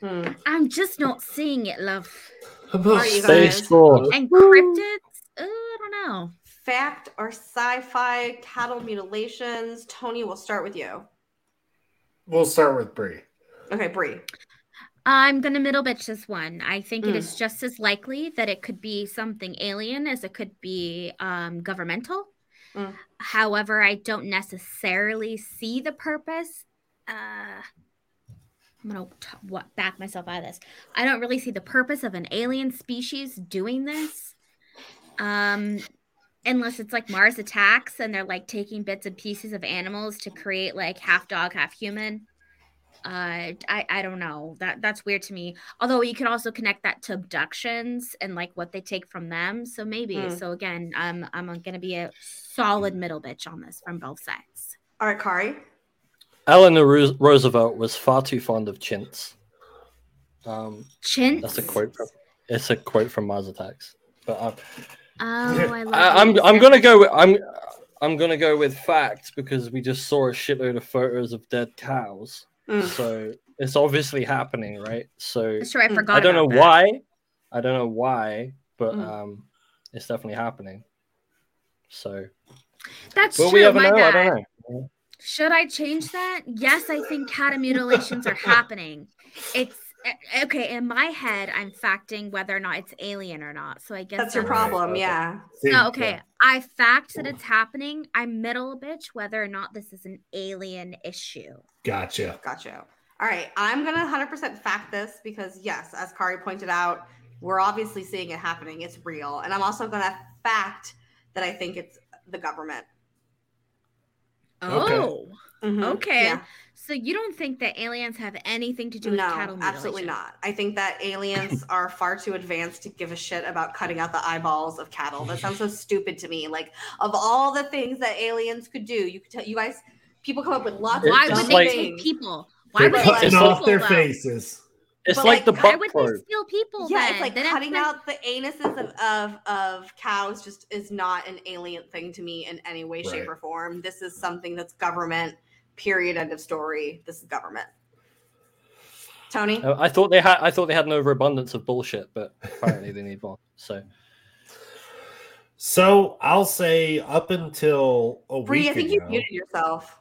Hmm. I'm just not seeing it, love. Are you Space Force. And cryptids? Uh, I don't know. Fact or sci-fi cattle mutilations? Tony, we'll start with you. We'll start with Bri. Okay, Bri. I'm gonna middle bitch this one. I think it Mm. is just as likely that it could be something alien as it could be um, governmental. Mm. However, I don't necessarily see the purpose. Uh, I'm gonna what, back myself out of this. I don't really see the purpose of an alien species doing this, um, unless it's like Mars attacks and they're like taking bits and pieces of animals to create like half dog, half human uh i i don't know that that's weird to me although you could also connect that to abductions and like what they take from them so maybe Mm. so again i'm i'm gonna be a solid middle bitch on this from both sides All right, Kari. Eleanor Roosevelt was far too fond of chintz. Um, chintz that's a quote. From, it's a quote from Mars Attacks. But uh, oh i love I, I'm. I'm gonna go. With, I'm I'm gonna go with facts because we just saw a shitload of photos of dead cows. Mm. So it's obviously happening, right? So That's true i Mm. forgot I don't know that. why. I don't know why, but Mm. um, it's definitely happening. So that's will true we ever my know? I bad don't know. should i change that yes i think cat mutilations are happening it's okay in my head i'm facting whether or not it's alien or not so i guess That's your problem. okay. Yeah. No, okay. yeah. I fact that it's happening. I'm middle bitch whether or not this is an alien issue. Gotcha. Gotcha. All right. I'm going to 100% fact this because, yes, as Kari pointed out, we're obviously seeing it happening. It's real. And I'm also going to fact that I think it's the government. Okay. Oh, Mhm. okay. Yeah. So you don't think that aliens have anything to do with No, cattle mutilation? absolutely not. I think that aliens <laughs> are far too advanced to give a shit about cutting out the eyeballs of cattle. That sounds so <laughs> stupid to me. Like of all the things that aliens could do, you could tell you guys people come up with lots Why of It's would they like- take people? Why would they like- cutting off their though? faces. It's But, like, like, the Why butt would probe. they steal people? Yeah, then? it's like Then cutting like- out the anuses of, of of cows just is not an alien thing to me in any way, shape, or form. This is something that's government. Period. End of story. This is government. Tony. Uh, I thought they had. I thought they had an overabundance of bullshit, but apparently they need one. So So I'll say up until a Bri, week I think you muted yourself.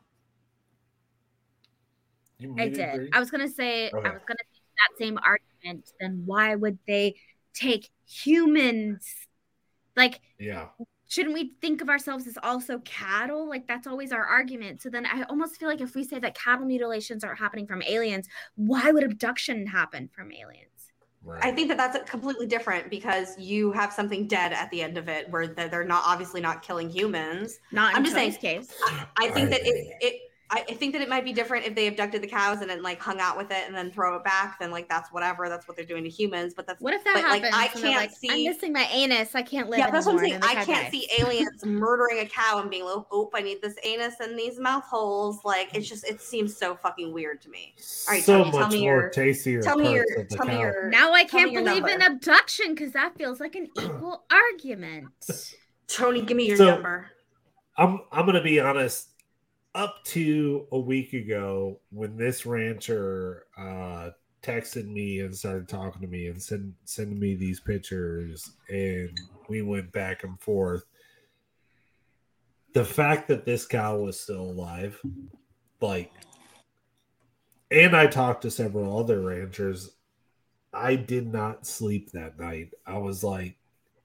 You I did. Bri? I was gonna say. Okay. I was gonna make that same argument. Then why would they take humans? Like Yeah. Shouldn't we think of ourselves as also cattle? Like that's always our argument. So then I almost feel like if we say that cattle mutilations are happening from aliens, why would abduction happen from aliens? Right. I think that that's completely different because you have something dead at the end of it, where they're they're not obviously not killing humans. Not in I'm just Tony's saying- case. I think that it, it I I think that it might be different if they abducted the cows and then like hung out with it and then throw it back. Then like that's whatever. That's what they're doing to humans. But that's What if that But, like, happens? I can't like, I'm missing my anus. I can't live yeah, that's what I'm anymore," saying. and then the I can't dies. see aliens murdering a cow and being like, "Oh, I need this anus and these mouth holes." Like it's just it seems so fucking weird to me. All right, so Tony, tell much me more your- tastier. Tell me your parts tell me cow. your Now I can't believe in abduction because that feels like an <clears throat> equal argument. Tony. Give me your So- number. I'm I'm gonna be honest. Up to a week ago, when this rancher uh, texted me and started talking to me and send sending me these pictures, and we went back and forth. The fact that this cow was still alive, like, and I talked to several other ranchers. I did not sleep that night. I was like,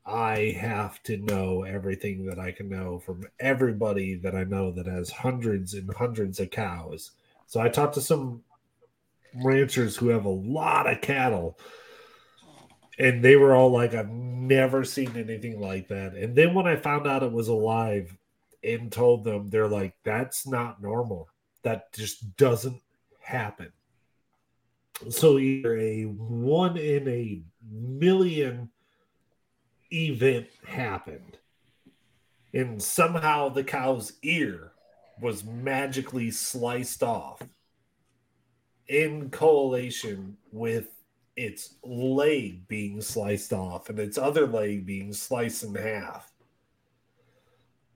I have to know everything that I can know from everybody that I know that has hundreds and hundreds of cows. So I talked to some ranchers who have a lot of cattle, and they were all like, I've never seen anything like that. And then when I found out it was alive and told them, they're like, that's not normal. That just doesn't happen. So either a one in a million event happened. And somehow the cow's ear was magically sliced off in correlation with its leg being sliced off and its other leg being sliced in half.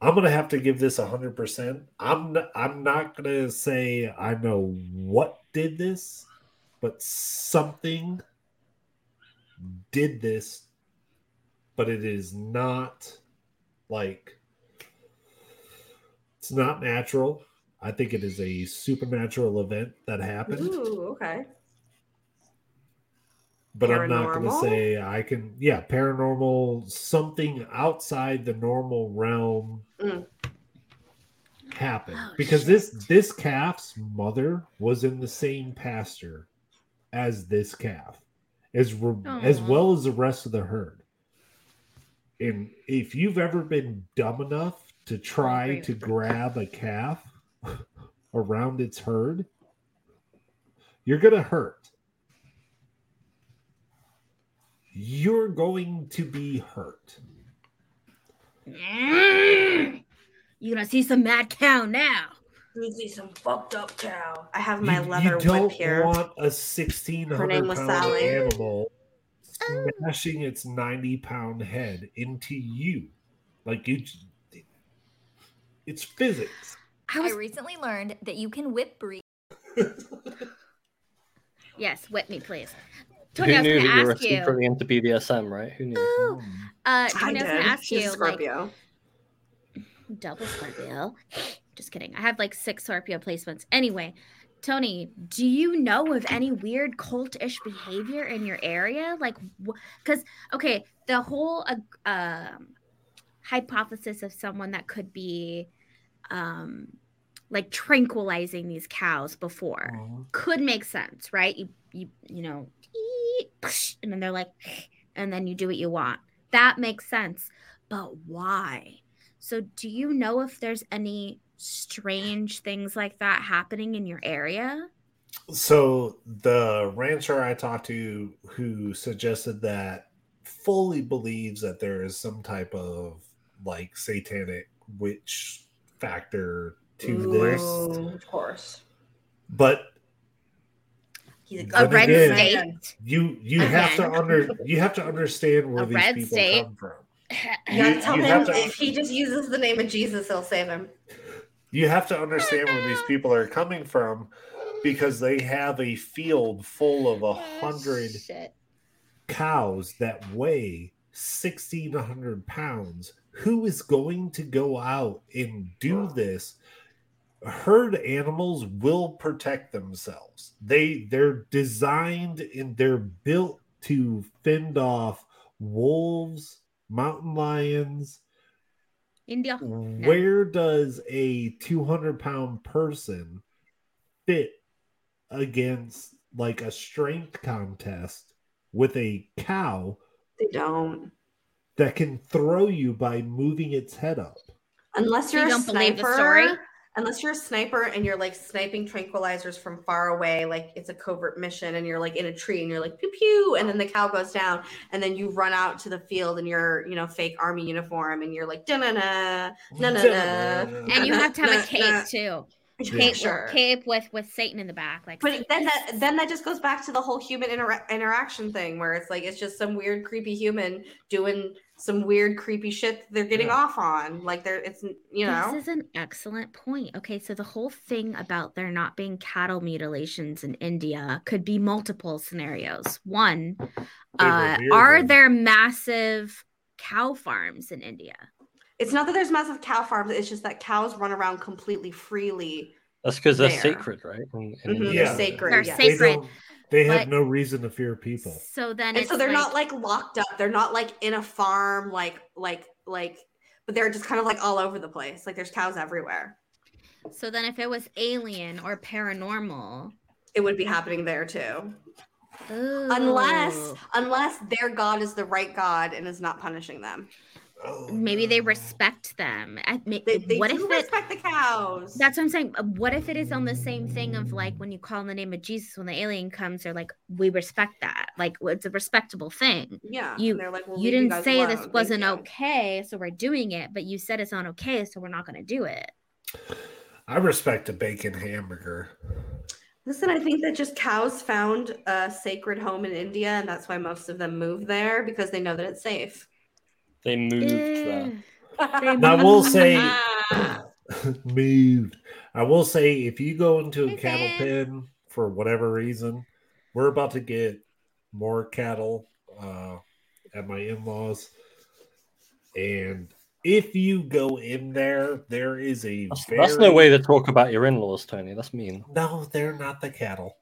I'm gonna have to give this 100% i'm not, i'm not gonna say i know what did this but something did this but it is not like it's not natural. I think it is a supernatural event that happened. Ooh, okay. but I'm not going to say I can. Yeah, paranormal, something outside the normal realm Mm. happened Oh, because shit. this this calf's mother was in the same pasture as this calf, as re- as well as the rest of the herd. And if you've ever been dumb enough to try to grab a calf <laughs> around its herd, you're gonna hurt. You're going to be hurt. Mm. You're gonna see some mad cow now? You see some fucked up cow. I have my you, leather you don't whip here. want a sixteen Her name was pound Sally. animal smashing its ninety pound head into you, like you. It's physics. I I recently learned that you can whip breed. <laughs> yes, whip me, please. Who Tony, I was knew that gonna you were ask you. secretly into BDSM, right? Who knew? Ooh. Uh, I Tony, I was did. gonna ask She's a you, like, Scorpio. double Scorpio. Just kidding. I have like six Scorpio placements. Anyway, Tony, do you know of any weird cultish behavior in your area? Like, because okay, the whole uh, um, hypothesis of someone that could be, um, like tranquilizing these cows before could make sense, right? You you you know, and then they're like, and then you do what you want. That makes sense. But why? So do you know if there's any strange things like that happening in your area? So the rancher I talked to who suggested that fully believes that there is some type of like satanic witch factor to this. Of course. But He's Then A red again- state. you you have to under you have to understand where A these red people state. come from. You gotta You- tell you him have to- if he just uses the name of Jesus, he'll save him. You have to understand where these people are coming from because they have a field full of a oh, hundred cows that weigh 1600 pounds. Who is going to go out and do this? Herd animals will protect themselves. They they're designed and they're built to fend off wolves mountain lions India. Uh, where does a 200 pound person fit against like a strength contest with a cow They don't. that can throw you by moving its head up. Unless you're you a don't believe the sniper. Unless you're a sniper and you're like sniping tranquilizers from far away, like it's a covert mission, and you're like in a tree and you're like pew pew, and then the cow goes down, and then you run out to the field in your you know fake army uniform, and you're like da na na na na na. <laughs> And you have to have a cape too. <laughs> Cape, Sure. cape with with Satan in the back, like. But then that <laughs> then that just goes back to the whole human intera- interaction thing, where it's like it's just some weird creepy human doing some weird creepy shit that they're getting Yeah. off on. Like they're it's you know This is an excellent point. Okay, so the whole thing about there not being cattle mutilations in India could be multiple scenarios. One, uh, are them. there massive cow farms in India? it's not that there's massive cow farms, it's just that cows run around completely freely. That's because they're sacred, right? In, in Mhm, Yeah. They're sacred. They're yes. They, sacred, don't, they have but- no reason to fear people. So then And it's so they're like, not like locked up. They're not like in a farm, like like like but they're just kind of like all over the place. Like there's cows everywhere. so then if it was alien or paranormal, It would be happening there too. Unless unless their god is the right god and is not punishing them. Oh, maybe they respect them. They, they what do if it? respect the cows. That's what I'm saying. Uh, What if it is on the same thing of like when you call in the name of Jesus when the alien comes, they're like, we respect that. Like it's a respectable thing. yeah. you- they're like, we'll you didn't guys say alone. this wasn't you. okay, so we're doing it, but you said it's not okay, so we're not going to do it. I respect a bacon hamburger. Listen, I think that just cows found a sacred home in India, and that's why most of them move there because they know that it's safe. They moved there. Eh, Now, I will say, <laughs> moved. I will say, if you go into a Hey, cattle Sam. pen for whatever reason, we're about to get more cattle uh, at my in laws. And if you go in there, there is a That's, very. that's no way to talk about your in-laws, Tony. That's mean. No, they're not the cattle.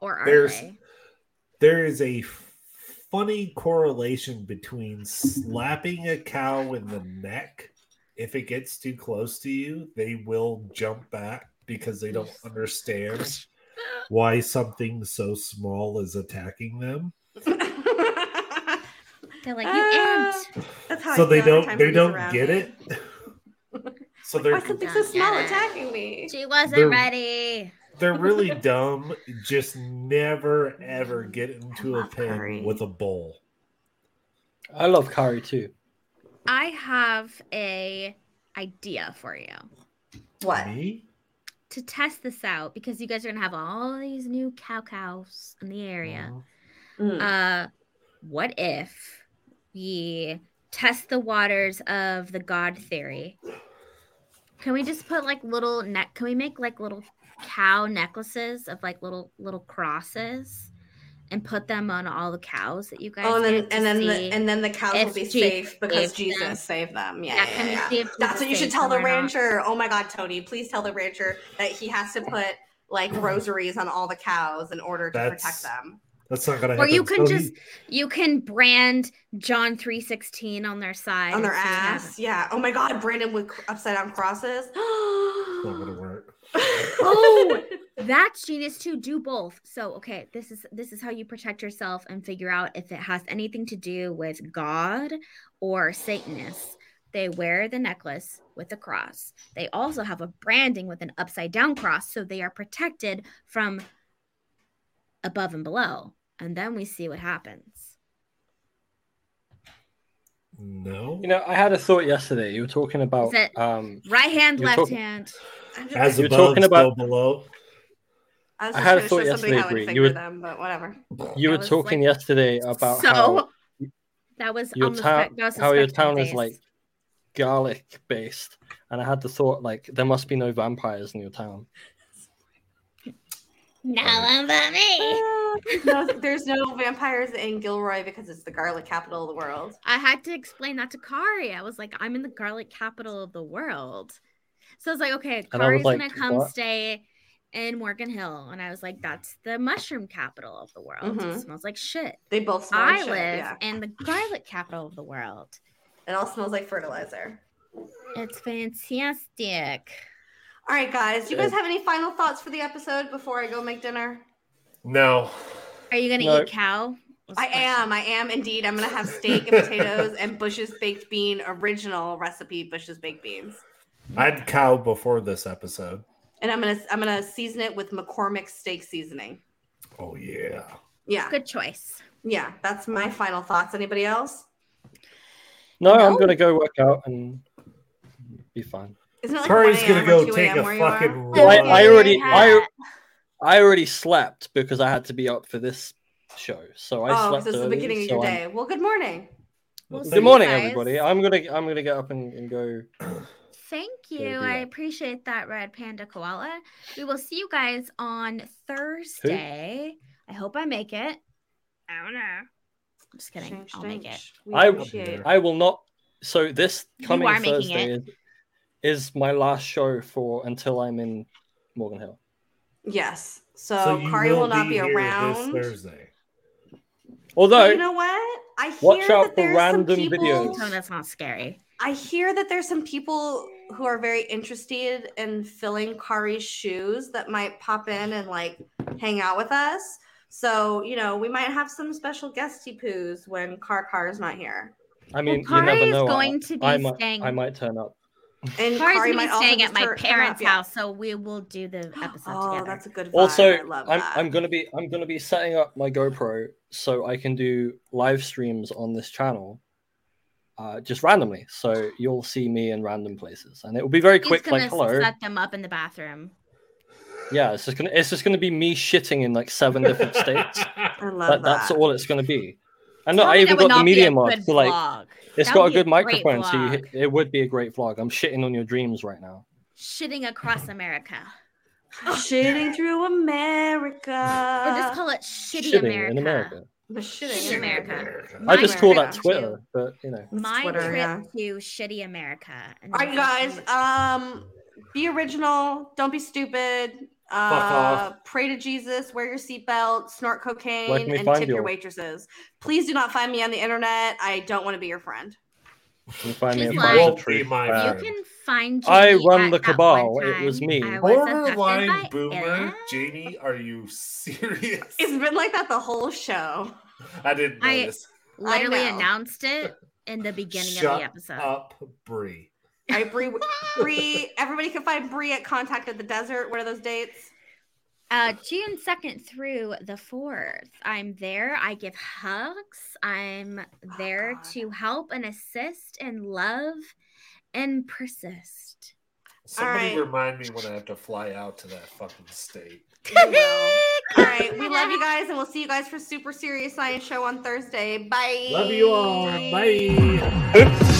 or are There's- they? there is a funny correlation between slapping a cow in the neck. If it gets too close to you, they will jump back because they don't understand why something so small is attacking them. They're like, you ant. Ah, that's how So they don't time they don't get me. it. <laughs> so Why they're is something so Don't small attacking me? She wasn't ready. They're really <laughs> dumb. Just never ever get into a love pen curry. with a bowl. I love curry too. I have a idea for you What? Me? to test this out because you guys are gonna have all these new cow cows in the area. Mm. Uh, what if we test the waters of the God theory? Can we just put like little neck? Can we make like little cow necklaces of like little little crosses, and put them on all the cows that you guys? Oh, and then and then the, and then the cows will be Jesus safe because Jesus them. saved them. Yeah, Yeah, yeah, can yeah. That's what you should tell the them not? rancher. Oh my God, Tony! Please tell the rancher that he has to put like rosaries on all the cows in order to That's- protect them. That's not gonna work. Or you can So just you can brand John three sixteen on their side On their and see what ass, yeah. Oh my God, Brandon with upside down crosses. <gasps> it's not gonna work. Oh, <laughs> That's genius too. Do both. So okay, this is this is how you protect yourself and figure out if it has anything to do with God or Satanists. They wear the necklace with a cross. They also have a branding with an upside down cross, so they are protected from above and below. And then we see what happens. No. You know, I had a thought yesterday. You were talking about um Right hand, left talking- hand. I'm just- As You're above, talking so about- below. I I had a thought yesterday, how I Bri. finger You were- them, but whatever. you were talking like- yesterday about so how that was your on the town spec- that was how your spectrum town is like garlic based and i had the thought like there must be no vampires in your town no one but me. <laughs> Ah, no, there's no vampires in Gilroy because it's the garlic capital of the world. I had to explain that to Kari. I was like, I'm in the garlic capital of the world. So I was like, okay, And I was Kari's like, gonna come what? stay in Morgan Hill. And I was like, that's the mushroom capital of the world. Mhm. It smells like shit. They both smell I like shit, live yeah. in the garlic capital of the world. It all smells like fertilizer. It's fantastic. All right, guys. Do you guys have any final thoughts for the episode before I go make dinner? No. Are you gonna No. eat cow? Was I am. I am indeed. I'm gonna have steak and potatoes and Bush's baked bean original recipe Bush's baked beans, I had cow before this episode. and I'm gonna I'm gonna season it with McCormick steak seasoning. Oh yeah. Yeah, Good choice. yeah. That's my final thoughts. Anybody else? no, i'm gonna go work out and be fine Isn't it like Kari's gonna go 2 take a.m. a where you are? fucking Well, I- I already- I- i already slept because i had to be up for this show so i Oh, slept so it's the early, beginning of so your I'm- day. Well, good morning. We'll Good see good you morning guys. everybody i'm gonna i'm gonna get up and, and go <clears throat> Thank you. idea. I appreciate that, Red Panda Koala. We will see you guys on Thursday. I hope I make it. I don't know. I'm just kidding. Shink, I'll make it. We I- appreciate i will not so this coming thursday is, is my last show for until i'm in morgan hill Yes. So, you Kari will, not be here around. this Thursday. although But you know what? I hear Watch out that for there's random some people, videos. Tell that's not scary. I hear that there's some people who are very interested in filling Kari's shoes that might pop in and like hang out with us. So, you know, we might have some special guesty poos when Car Car is not here. i mean well, you Kari never is know I- going to be I might, staying. I might turn up And Kari's Kari gonna be staying at my turn- turn parents' up, yeah. house, so we will do the episode Oh, together. that's a good vibe. also I love I'm, that. I'm gonna be i'm gonna be setting up my gopro so i can do live streams on this channel uh, just randomly so you'll see me in random places and it will be very He's quick like hello set them up in the bathroom. yeah it's just gonna it's just gonna be me shitting in like seven different states <laughs> I love that, that. that's all it's gonna be and no, Tell i even got the not be a media mod good so like vlog. it's That got a be a good great microphone so you, it would be a great vlog i'm shitting on your dreams right now shitting across America. shitting through America. or just call it shitty shitting America. in america The shitting Shitting in America. America. i just call that twitter to- but you know My Twitter, trip yeah. to shitty America. All right, guys. Um, be original. Don't be stupid. Uh, pray to Jesus, wear your seatbelt, snort cocaine, Where can we and find tip your waitresses. Please do not find me on the internet. I don't want to be your friend. Can you find me She's a lying. Won't be tree? my You can find I run at the cabal. It was me. Was Borderline boomer, aliens. Jaimie, are you serious? It's been like that the whole show. I didn't I- notice. Literally know. announced it in the beginning Shut of the episode. up, Bri. All right, Bri, Bri, everybody can find Bri at Contact at the Desert. What are those dates? Uh, June 2nd through the 4th. I'm there. I give hugs. I'm there God. to help and assist and love and persist. Somebody right. remind me when I have to fly out to that fucking state. You will. All right, we love you guys, and we'll see you guys for Super Serious Science Show on Thursday. Bye. Love you all. Bye.